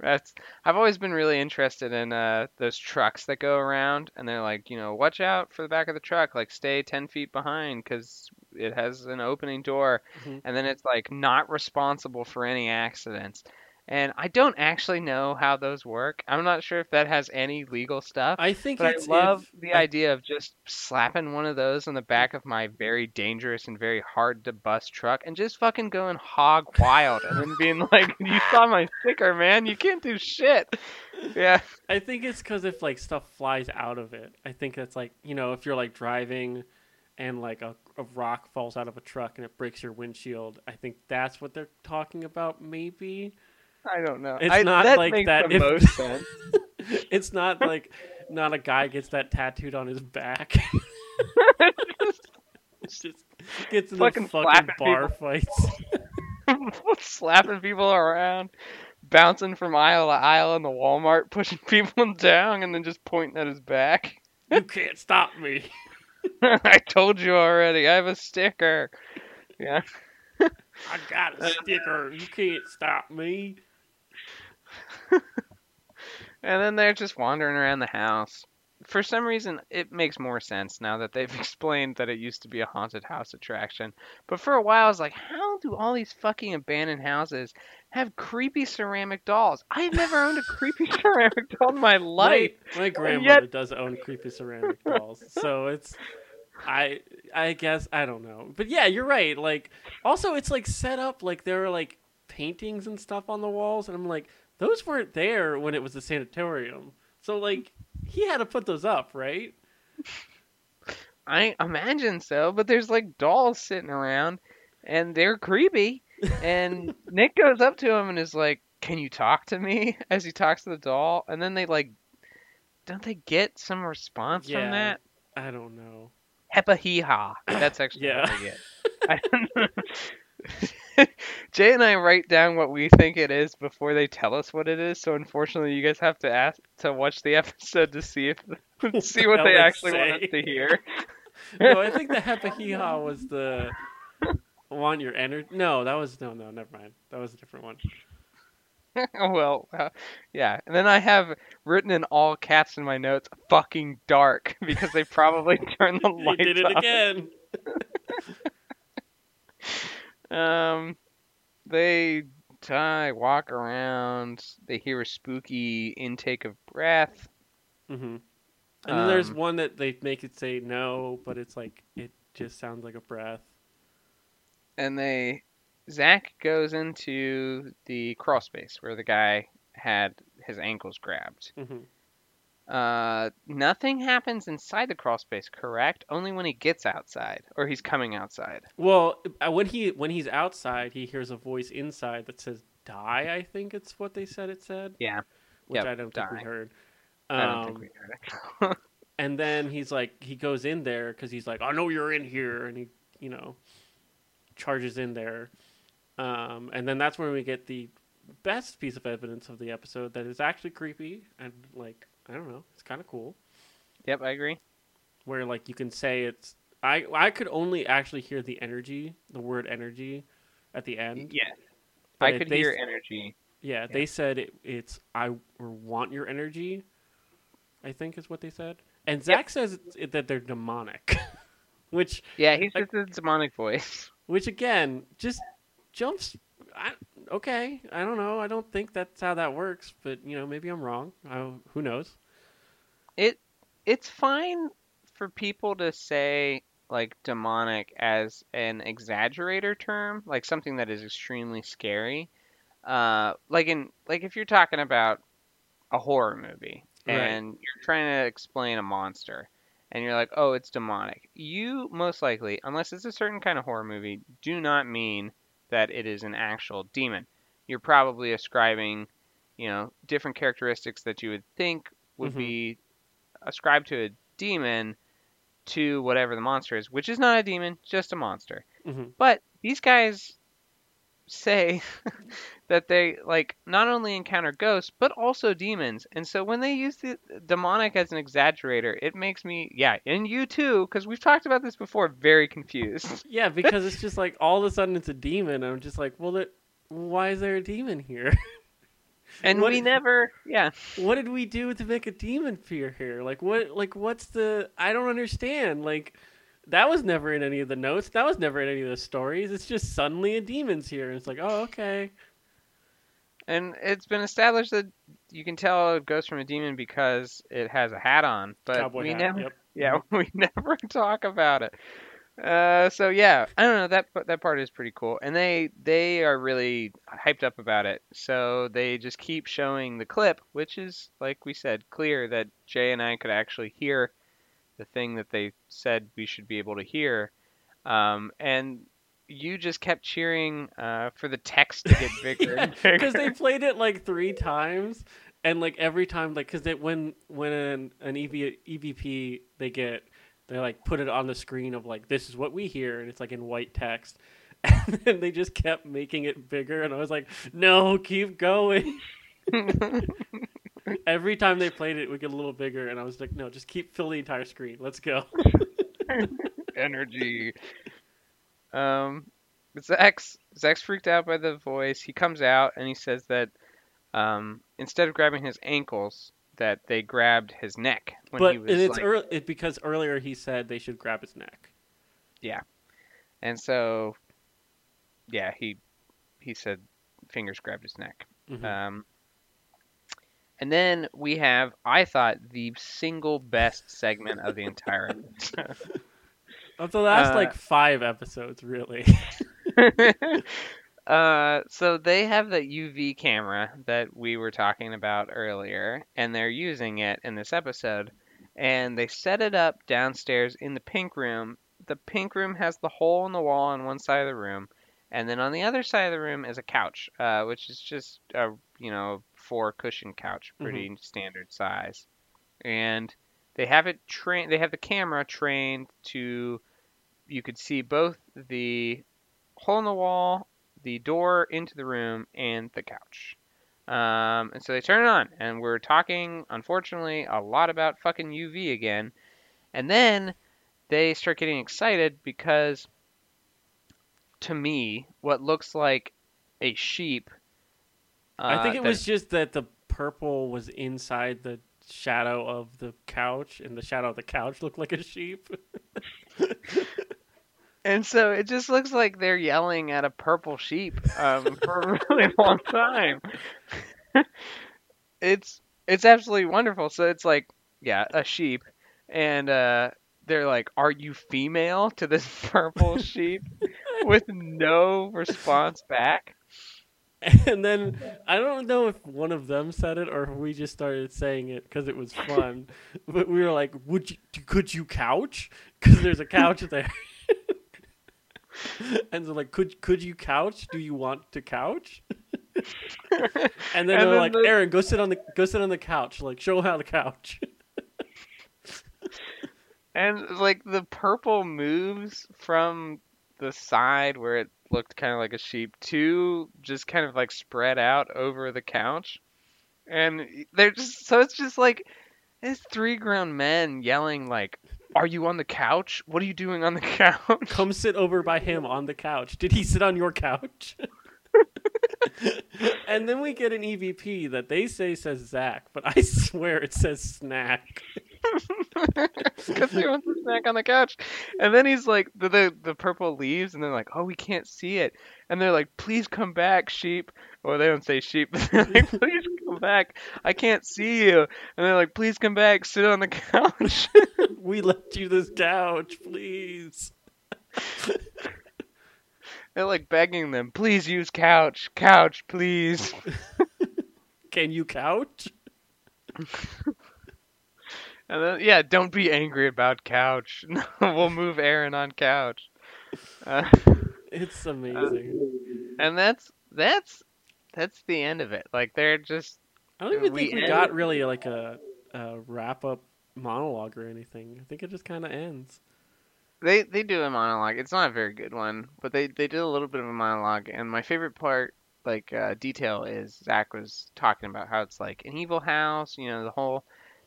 That's. I've always been really interested in uh, those trucks that go around, and they're like, you know, watch out for the back of the truck, like stay ten feet behind because it has an opening door, Mhm. and then it's like not responsible for any accidents. And I don't actually know how those work. I'm not sure if that has any legal stuff. I think But I love if, the I- idea of just slapping one of those on the back of my very dangerous and very hard to bust truck and just fucking going hog wild and then being like, "You saw my sticker, man. You can't do shit." Yeah. I think it's because if like stuff flies out of it, I think that's like you know if you're like driving, and like a, a rock falls out of a truck and it breaks your windshield. I think that's what they're talking about. Maybe I don't know. It's I, not that like that the if- most sense. it's not like not a guy gets that tattooed on his back. It's just gets in Fucking fucking bar people. fights. Slapping people around, bouncing from aisle to aisle in the Walmart, pushing people down, and then just pointing at his back. you can't stop me. I told you already. I have a sticker. Yeah. I got a sticker. You can't stop me. And then they're just wandering around the house. For some reason, it makes more sense now that they've explained that it used to be a haunted house attraction. But for a while, I was like, how do all these fucking abandoned houses have creepy ceramic dolls? I've never owned a creepy ceramic doll in my life. My, my grandmother yet- does own creepy ceramic dolls, so it's. I I guess I don't know, but yeah, you're right. Like, also it's like set up like there are like paintings and stuff on the walls, and I'm like, those weren't there when it was a sanatorium. So like, he had to put those up, right? I imagine so, but there's like dolls sitting around, and they're creepy. And Nick goes up to him and is like, "Can you talk to me?" As he talks to the doll, and then they like, don't they get some response Yeah. from that? I don't know. Hepa hee ha. That's actually Yeah. what. I. Jay and I write down what we think it is before they tell us what it is. So unfortunately, you guys have to ask to watch the episode to see if see what they actually want us to hear. No, I think the Hepaheha was the want your energy. No, that was no, no, never mind. That was a different one. well, uh, yeah. And then I have written in all caps in my notes, "fucking dark," because they probably turned the They lights did it off. again. Um, they die, walk around. They hear a spooky intake of breath. Mm-hmm. And then there's Um, one that they make it say no, but it's like it just sounds like a breath. and they Zak goes into the crawl space where the guy had his ankles grabbed, hmm Uh, nothing happens inside the crawl space, correct? Only when he gets outside or he's coming outside. Well, uh, when he when he's outside, he hears a voice inside that says "die." I think it's what they said. It said, Yeah, which Yep, I don't think we die. heard. I don't think Um, we heard it. and then he's like, he goes in there because he's like, I know you're in here, and he, you know, charges in there. Um, and then that's when we get the best piece of evidence of the episode that is actually creepy and like I don't know, it's kind of cool. yep, I agree. Where like you can say it's I I could only actually hear the energy, the word energy, at the end. Yeah, But I could they hear energy. Yeah, they said it, it's I or want your energy. I think is what they said. And Zak says it's, it, that they're demonic, which Yeah, he's Like- just a demonic voice. which again just jumps. I, okay, I don't know. I don't think that's how that works, but you know maybe I'm wrong. I, who knows? It it's fine for people to say like demonic as an exaggerator term, like something that is extremely scary. Uh, like in like if you're talking about a horror movie Right. and you're trying to explain a monster and you're like, "Oh, it's demonic." You most likely, unless it's a certain kind of horror movie, do not mean that it is an actual demon. You're probably ascribing, you know, different characteristics that you would think would Mhm. be ascribed to a demon to whatever the monster is, which is not a demon, just a monster. hmm But these guys say that they like not only encounter ghosts but also demons. And so when they use the demonic as an exaggerator, it makes me yeah, and you too cuz we've talked about this before, very confused. Yeah, because it's just like all of a sudden it's a demon. And I'm just like, well, it, why is there a demon here? And What- we never yeah. what did we do to make a demon fear here? Like what? Like what's the? I don't understand. Like that was never in any of the notes. That was never in any of the stories. It's just suddenly a demon's here. And it's like, oh, okay. And it's been established that you can tell it goes from a demon because it has a hat on, but Cowboy we hat. never Yep. Yeah, we never talk about it. Uh, so yeah, I don't know that that part is pretty cool, and they they are really hyped up about it. So they just keep showing the clip, which is like we said, clear that Jay and I could actually hear the thing that they said we should be able to hear, um, and you just kept cheering uh, for the text to get bigger bigger. because they played it like three times, and like every time, like because when when an an EV, EVP they get they like put it on the screen of like this is what we hear, and it's like in white text, and then they just kept making it bigger, and I was like, no, keep going. Every time they played it, it would get a little bigger, and I was like, no, just keep fill the entire screen. Let's go. energy. Um, Zak's Zak's freaked out by the voice. He comes out and he says that um, instead of grabbing his ankles, that they grabbed his neck when but he was it's like, ear- it, because earlier he said they should grab his neck. Yeah, and so yeah, he he said fingers grabbed his neck. Mhm. Um, and then we have, I thought, the single best segment of the entire episode. of the last uh, like five episodes, really. uh, so they have the UV camera that we were talking about earlier, and they're using it in this episode. And they set it up downstairs in the pink room. The pink room has the hole in the wall on one side of the room, and then on the other side of the room is a couch, uh, which is just a you know four cushion couch, pretty standard size. And they have it trained. They have the camera trained to. You could see both the hole in the wall, the door into the room, and the couch. Um, and so they turn it on, and we're talking, unfortunately, a lot about fucking UV again. And then they start getting excited because, to me, what looks like a sheep. I think uh, it that- was just that the purple was inside the shadow of the couch, and the shadow of the couch looked like a sheep. And so it just looks like they're yelling at a purple sheep um, for a really long time. it's it's absolutely wonderful. So it's like, yeah, a sheep, and uh, they're like, "Are you female?" to this purple sheep, with no response back. And then I don't know if one of them said it or if we just started saying it because it was fun. but we were like, "Would you? Could you couch? Because there's a couch there." and so like, could could you couch? Do you want to couch? and then And they're then like, the- Aaron, go sit on the go sit on the couch. Like, show how to couch. And like the purple moves from the side where it looked kind of like a sheep to just kind of like spread out over the couch. And they're just so it's just like it's three grown men yelling like, "Are you on the couch? What are you doing on the couch?" Come sit over by him on the couch. Did he sit on your couch? and then we get an EVP that they say says Zak, but I swear it says snack. Because he wants to snack on the couch. And then he's like, the, the the purple leaves, and they're like, oh, we can't see it. And they're like, please come back, sheep. Well, they don't say sheep, but they're like, please come back. I can't see you. And they're like, please come back, sit on the couch. We left you this couch, please. they're like begging them, please use couch, couch, please. Can you couch? And then, yeah, don't be angry about couch. We'll move Aaron on couch. Uh, It's amazing. and that's that's that's the end of it. Like they're just I don't even we think we end- got really like a, a wrap up monologue or anything. I think it just kind of ends. They they do a monologue. It's not a very good one, but they they did a little bit of a monologue. And my favorite part, like uh, detail, is Zak was talking about how it's like an evil house. You know, the whole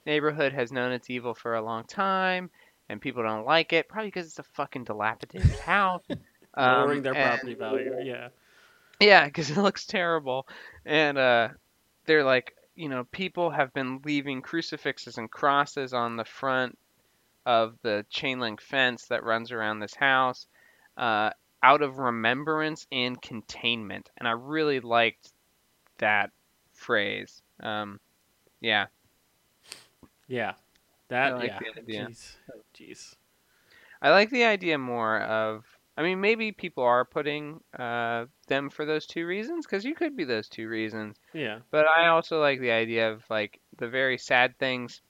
neighborhood has known it's evil for a long time, and people don't like it, probably because it's a fucking dilapidated house. Lowering Um, their and- property value. Yeah. Yeah, because it looks terrible. And uh, they're like, you know, people have been leaving crucifixes and crosses on the front of the chain link fence that runs around this house uh, out of remembrance and containment. And I really liked that phrase. Um, yeah. Yeah. That, I like yeah. the idea. Jeez. Jeez. I like the idea more of. I mean, maybe people are putting uh, them for those two reasons, because you could be those two reasons. Yeah. But I also like the idea of like the very sad things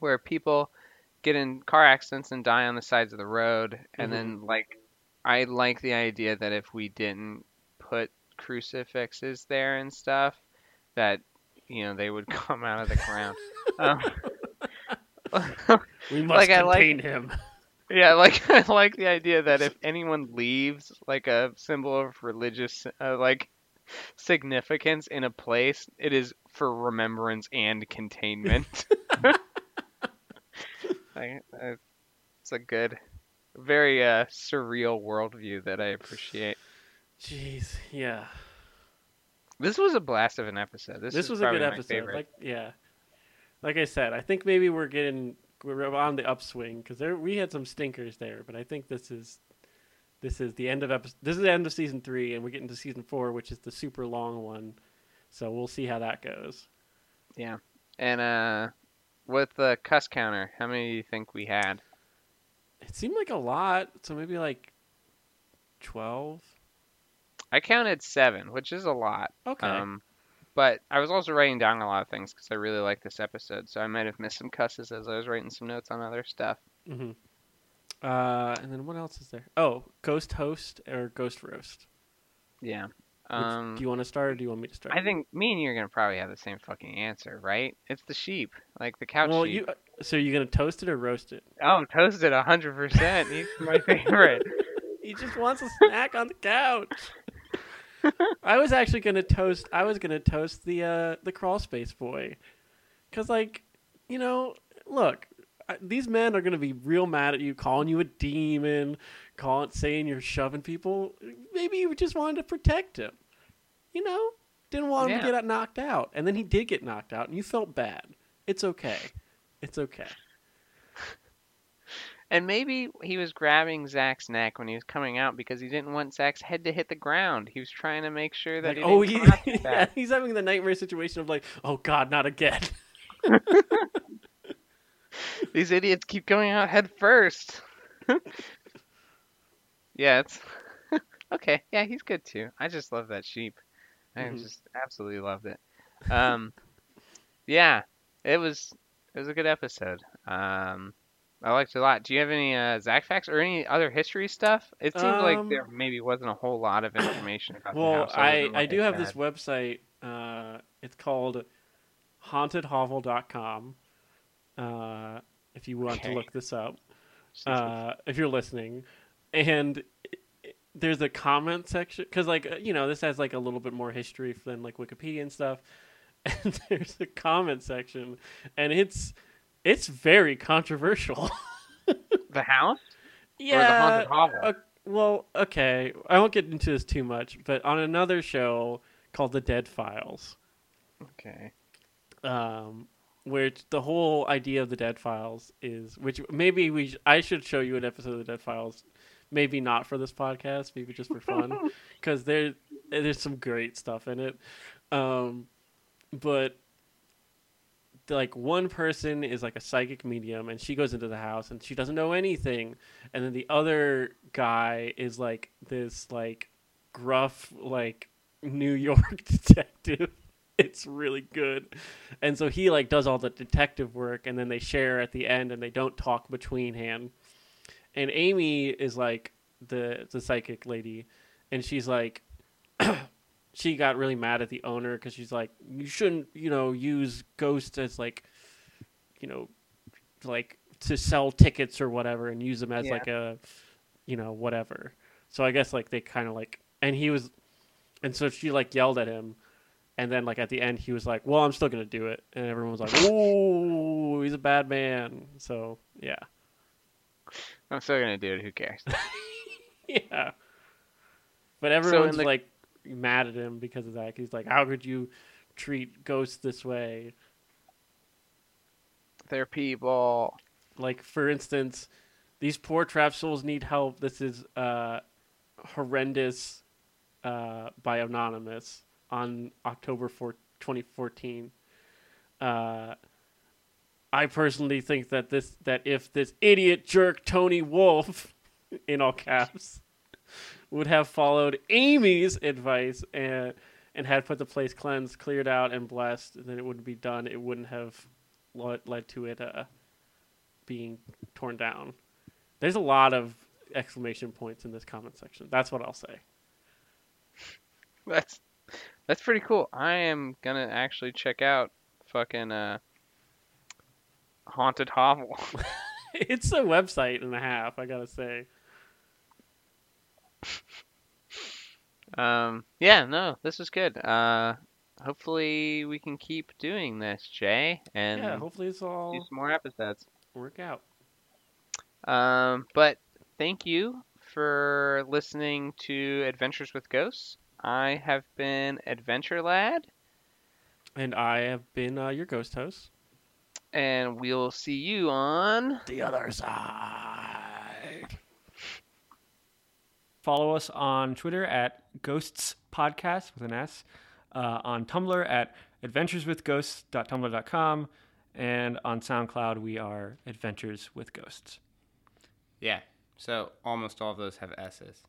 where people get in car accidents and die on the sides of the road and then like I like the idea that if we didn't put crucifixes there and stuff that you know they would come out of the ground. Um, We must Like, I like- contain him. yeah, like I like the idea that if anyone leaves like a symbol of religious uh, like significance in a place, it is for remembrance and containment. I, I, it's a good, very uh, surreal worldview that I appreciate. Jeez. Yeah. This was a blast of an episode. This, This, is was a good episode. favorite. Like, yeah. Like I said, I think maybe we're getting we're on the upswing because there we had some stinkers there, but I think this is this is the end of episode. This is the end of season three, and we're getting to season four, which is the super long one. So we'll see how that goes. Yeah, and uh, with the cuss counter, how many do you think we had? It seemed like a lot, so maybe like twelve. I counted seven, which is a lot. Okay. Um, but I was also writing down a lot of things because I really like this episode, so I might have missed some cusses as I was writing some notes on other stuff. hmm Uh, and then what else is there? Oh, ghost host or ghost roast. Yeah. Which- Um, do you want to start or do you want me to start? I think me and you are gonna probably have the same fucking answer, right? It's the sheep, like the couch well, sheep. you. So you're gonna toast it or roast it? Oh, toasted hundred percent. He's my favorite. He just wants a snack on the couch. I was actually gonna toast. I was gonna toast the uh, the crawl space boy, because like, you know, look, these men are gonna be real mad at you, calling you a demon, calling saying you're shoving people. Maybe you just wanted to protect him. You know, didn't want him Yeah. to get knocked out, and then he did get knocked out, and you felt bad. It's okay. It's okay. And maybe he was grabbing Zak's neck when he was coming out because he didn't want Zak's head to hit the ground. He was trying to make sure that Like, he oh, didn't he, yeah, he's having the nightmare situation of like, oh God, not again. These idiots keep going out head first. yeah, it's okay. Yeah, he's good too. I just love that sheep. I Mhm. just absolutely loved it. Um, yeah, it was it was a good episode. Um, I liked it a lot. Do you have any uh, Zak facts or any other history stuff? It seemed like Um, there maybe wasn't a whole lot of information about the Well, house. other I, I do have this website. Uh, it's called hauntedhovel.com. Uh, if you want Okay. to look this up, uh, if you're listening, and there's a comment section because, like, uh, you know, this has like a little bit more history than like Wikipedia and stuff. And there's a comment section, and it's it's very controversial. the house or the yeah, haunted hovel. uh, well, okay. I won't get into this too much, but on another show called The Dead Files, okay. um, which the whole idea of the Dead Files is, which maybe we sh- I should show you an episode of the Dead Files, maybe not for this podcast, maybe just for fun, because there there's some great stuff in it. Um, but like one person is like a psychic medium and she goes into the house and she doesn't know anything. And then the other guy is like this like gruff like new york detective. It's really good. And so he like does all the detective work and then they share at the end and they don't talk between hand and amy is like the the psychic lady. And she's like she got really mad at the owner because she's like you shouldn't you know use ghosts as like you know like to sell tickets or whatever and use them as Yeah. like a you know whatever so i guess like they kind of like and he was and so she like yelled at him and then like at the end he was like well i'm still gonna do it and everyone was like oh he's a bad man so yeah I'm still gonna do it. Who cares? yeah but everyone's the- like mad at him because of that. he's like how could you treat ghosts this way They're people. like for instance these poor trap souls need help this is uh horrendous uh by anonymous on october 4 2014 uh i personally think that this that if this idiot jerk tony Wolfe in all caps would have followed amy's advice and and had put the place cleansed cleared out and blessed then it wouldn't be done it wouldn't have led, led to it uh being torn down. There's a lot of exclamation points in this comment section. That's what I'll say. That's that's pretty cool. I am gonna actually check out fucking uh haunted hovel. It's a website and a half, I gotta say. Um, yeah, no, this was good. Uh, hopefully we can keep doing this, Jay, and yeah, hopefully this will do all some more episodes. work out. Um, but thank you for listening to Adventures with Ghosts. I have been Adventure Lad, And I have been uh, your ghost host. and we'll see you on. The other side. Follow us on Twitter at Ghosts Podcast with an S, uh, on Tumblr at adventureswithghosts.tumblr.com, and on SoundCloud we are Adventures with Ghosts. Yeah. So almost all of those have S's.